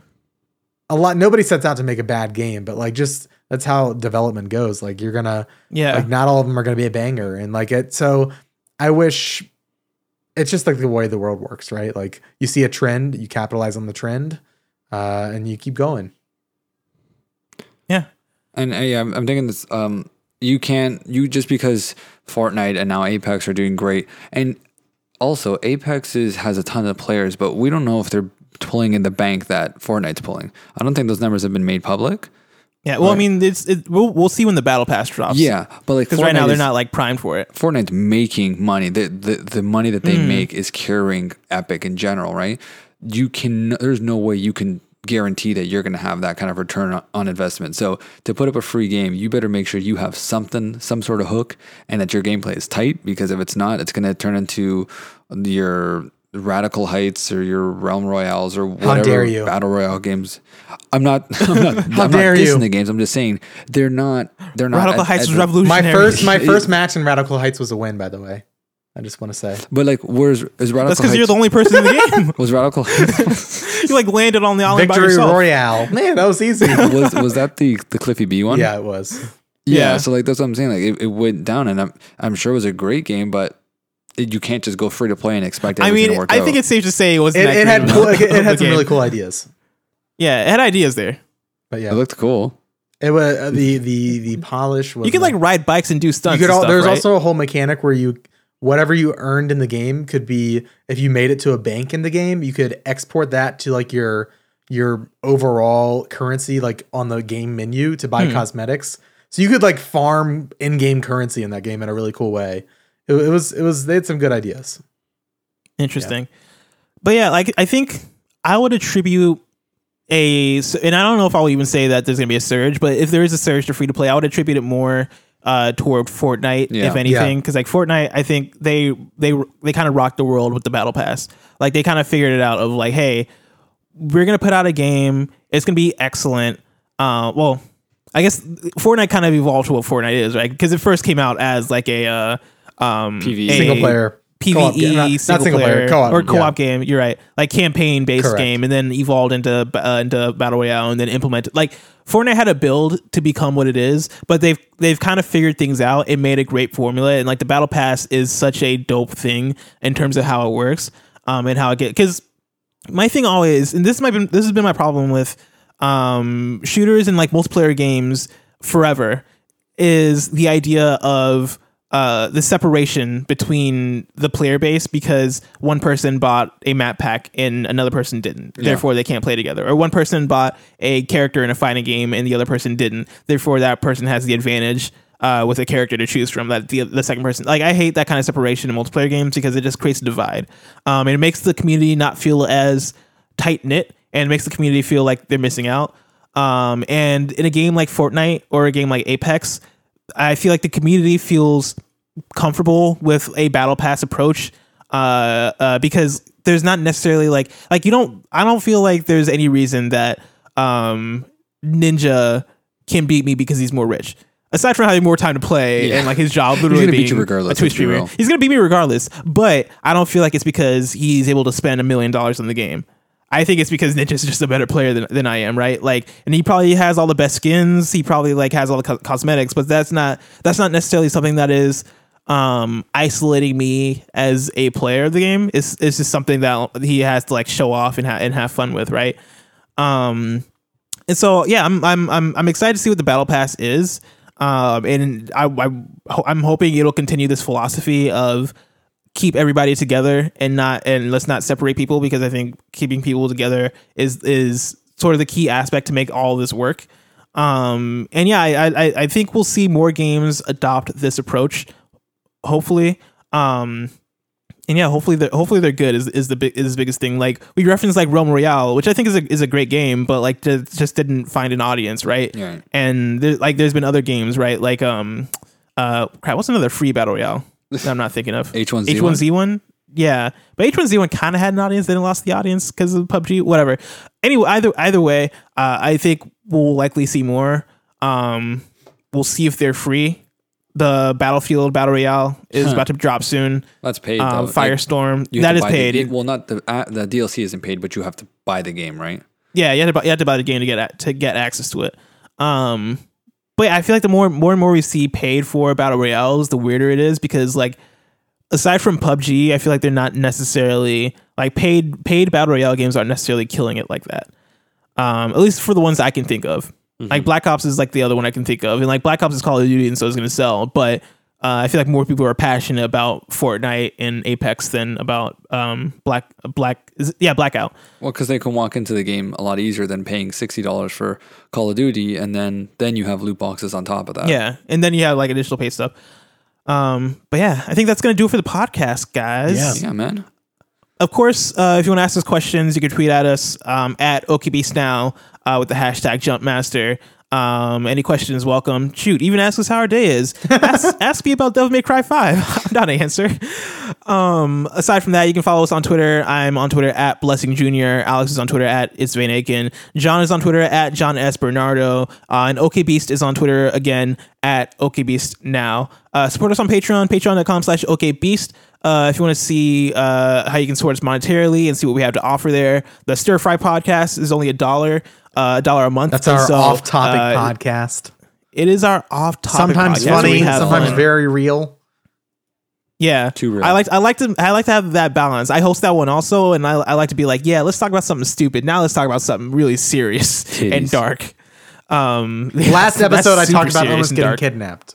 a lot nobody sets out to make a bad game, but like just that's how development goes. Like you're gonna yeah. like not all of them are gonna be a banger. And like it so I wish it's just like the way the world works, right? Like you see a trend, you capitalize on the trend, uh, and you keep going. yeah. And uh, yeah, I'm, I'm thinking this. Um, you can't you just because Fortnite and now Apex are doing great, and also Apex is, has a ton of players, but we don't know if they're pulling in the bank that Fortnite's pulling. I don't think those numbers have been made public. Yeah, well, I mean, it's it, we'll we'll see when the battle pass drops. Yeah, but like because right now Fortnite they're not like primed for it. Fortnite's making money. The the, the money that they hmm. make is carrying Epic in general, right? You can there's no way you can guarantee that you're going to have that kind of return on- on investment. So to put up a free game, you better make sure you have something, some sort of hook, and that your gameplay is tight. Because if it's not, it's going to turn into your Radical Heights or your Realm Royales or whatever dare you. battle royale games. I'm not. I'm not. How I'm dare not dissing you. the games. I'm just saying they're not. They're not. Radical at- Heights at was the- revolutionary. My first my first match in Radical Heights was a win, by the way. I just want to say. But like, where's is Radical That's because Heights? you're the only person in the game. was Radical Heights you like landed on the island by Victory yourself. Royale. Man, that was easy. was was that the the Cliffy B one? yeah, it was. yeah. Yeah. So like that's what I'm saying. Like it, it went down, and I'm I'm sure it was a great game, but it, you can't just go free to play and expect I mean, to work I out. think it's safe to say it was. It, it had cool, it, it had some really cool ideas. Yeah, it had ideas there. But yeah, it looked cool. it was uh, the the the polish was. You could like ride bikes and do you stunts. could. and All, stuff, there's right? also a whole mechanic where you whatever you earned in the game could be if you made it to a bank in the game, you could export that to like your your overall currency like on the game menu to Hmm. buy cosmetics. So you could like farm in-game currency in that game in a really cool way. It, it was it was they had some good ideas. Interesting. But yeah, like I think I would attribute a and I don't know if I'll even say that there's gonna be a surge, but if there is a surge to free to play, I would attribute it more uh, toward Fortnite, Yeah. if anything, because like Fortnite, I think they they they kind of rocked the world with the battle pass. Like they kind of figured it out of like, hey, we're gonna put out a game. It's gonna be excellent. Uh, well, I guess Fortnite kind of evolved to what Fortnite is, right? Because it first came out as like a uh, um, PvE. Single player. Co-op PVE game. Not- not single, single player, player, co-op, or co-op yeah. game. You're right, like campaign based Correct. game, and then evolved into uh, into battle royale, and then implemented. Like Fortnite had a build to become what it is, but they've they've kind of figured things out and made a great formula. And like the battle pass is such a dope thing in terms of how it works, um, and how it get because my thing always, and this might be this has been my problem with um shooters and like multiplayer games forever, is the idea of uh the separation between the player base because one person bought a map pack and another person didn't. Therefore they can't play together. Or one person bought a character in a fighting game and the other person didn't. Therefore that person has the advantage uh, with a character to choose from that the, the second person like i hate that kind of separation in multiplayer games because it just creates a divide um, and it makes the community not feel as tight knit and makes the community feel like they're missing out um, and in a game like fortnite or a game like apex i feel like the community feels comfortable with a battle pass approach uh, uh, because there's not necessarily like like you don't i don't feel like there's any reason that um, ninja can beat me because he's more rich. Aside from having more time to play Yeah. and like his job literally gonna beat you regardless, a Twitch streamer. he's gonna beat me regardless but i don't feel like it's because he's able to spend a million dollars on the game I think it's because Ninja's just a better player than, than I am, right? Like, and he probably has all the best skins. He probably like has all the co- cosmetics, but that's not that's not necessarily something that is um isolating me as a player of the game. It's it's just something that he has to like show off and ha- and have fun with, right? Um, and so yeah, I'm I'm I'm I'm excited to see what the battle pass is. Um, and I, I I'm hoping it'll continue this philosophy of keep everybody together and not and let's not separate people because I think keeping people together is is sort of the key aspect to make all this work. Um, and yeah, I, I I think we'll see more games adopt this approach. Hopefully, um, and yeah, hopefully they're hopefully they're good is, is the big is the biggest thing. Like we referenced like Realm Royale, which I think is a is a great game, but like just, just didn't find an audience, right? Yeah. And there, like there's been other games, right? Like um, uh, crap, what's another free battle royale that I'm not thinking of? H1Z1? H1Z1. Yeah, but H1Z1 kind of had an audience. They didn't lost the audience because of PUBG. Whatever. Anyway, either either way, uh, I think we'll likely see more. Um, we'll see if they're free. The Battlefield Battle Royale is Huh. about to drop soon. That's paid. Um. Like, Firestorm have that to buy the paid. well, not the uh, the DLC isn't paid, but you have to buy the game, right? Yeah, you have to buy, you have to buy the game to get a- to get access to it. Um, but I feel like the more more and more we see paid for battle royales, the weirder it is because like aside from PUBG, I feel like they're not necessarily like paid paid battle royale games aren't necessarily killing it like that. Um, at least for the ones I can think of. Like Black Ops is like the other one I can think of, and like Black Ops is Call of Duty, and so it's gonna sell. But Uh, I feel like more people are passionate about Fortnite and Apex than about um, Black Black is yeah Blackout. Well, because they can walk into the game a lot easier than paying sixty dollars for Call of Duty, and then then you have loot boxes on top of that. Yeah, and then you have like additional pay stuff. Um, but yeah, I think that's gonna do it for the podcast, guys. Yeah. yeah, man. Of course, uh, if you want to ask us questions, you can tweet at us um, at OKBeastNow uh, with the hashtag JumpMaster. Um, any questions, welcome. Shoot, even ask us how our day is. Ask, ask me about Devil May Cry 5. I'm not an answer. Um, aside from that, you can follow us on Twitter. I'm on Twitter at Blessing Jr. Alex is on Twitter at It's Van Aken. John is on Twitter at John S. Bernardo. Uh, and beast is on Twitter again at OK Beast now. Uh, support us on Patreon, patreon.com slash OKBeast. Uh, if you want to see uh, how you can support us monetarily and see what we have to offer there, the Stir Fry podcast is only a dollar, uh, a dollar a month. That's And our so, off-topic uh, podcast. It is our off-topic. Sometimes podcast where funny, have sometimes fun. very real. Yeah, Too real. I like I like to I like to have that balance. I host that one also, and I, I like to be like, yeah, let's talk about something stupid. Now let's talk about something really serious and dark. Um, Last episode, I talked about almost getting dark. kidnapped.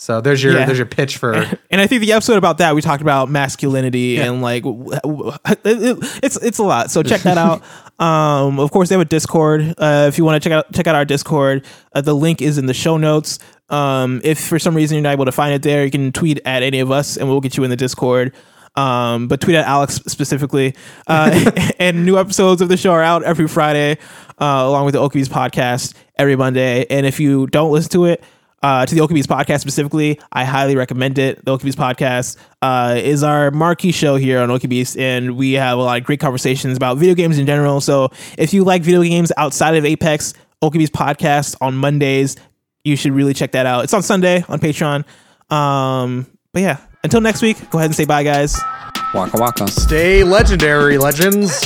So there's your Yeah. there's your pitch for And I think the episode about that we talked about masculinity and like w- w- it- it's it's a lot. So check that out. um, of course, they have a Discord. Uh, if you want to check out check out our Discord, uh, the link is in the show notes. Um, if for some reason you're not able to find it there, you can tweet at any of us and we'll get you in the Discord. Um, but tweet at Alex specifically. Uh, and new episodes of the show are out every Friday, uh, along with the OKBeast podcast every Monday. And if you don't listen to it, uh, to the OKBeast podcast specifically, I highly recommend it. The OKBeast podcast uh, is our marquee show here on OKBeast, and we have a lot of great conversations about video games in general. So if you like video games outside of Apex, OKBeast podcast on Mondays, you should really check that out. It's on Sunday on Patreon. Um, but yeah, until next week, go ahead and say bye, guys. Waka waka. stay legendary legends.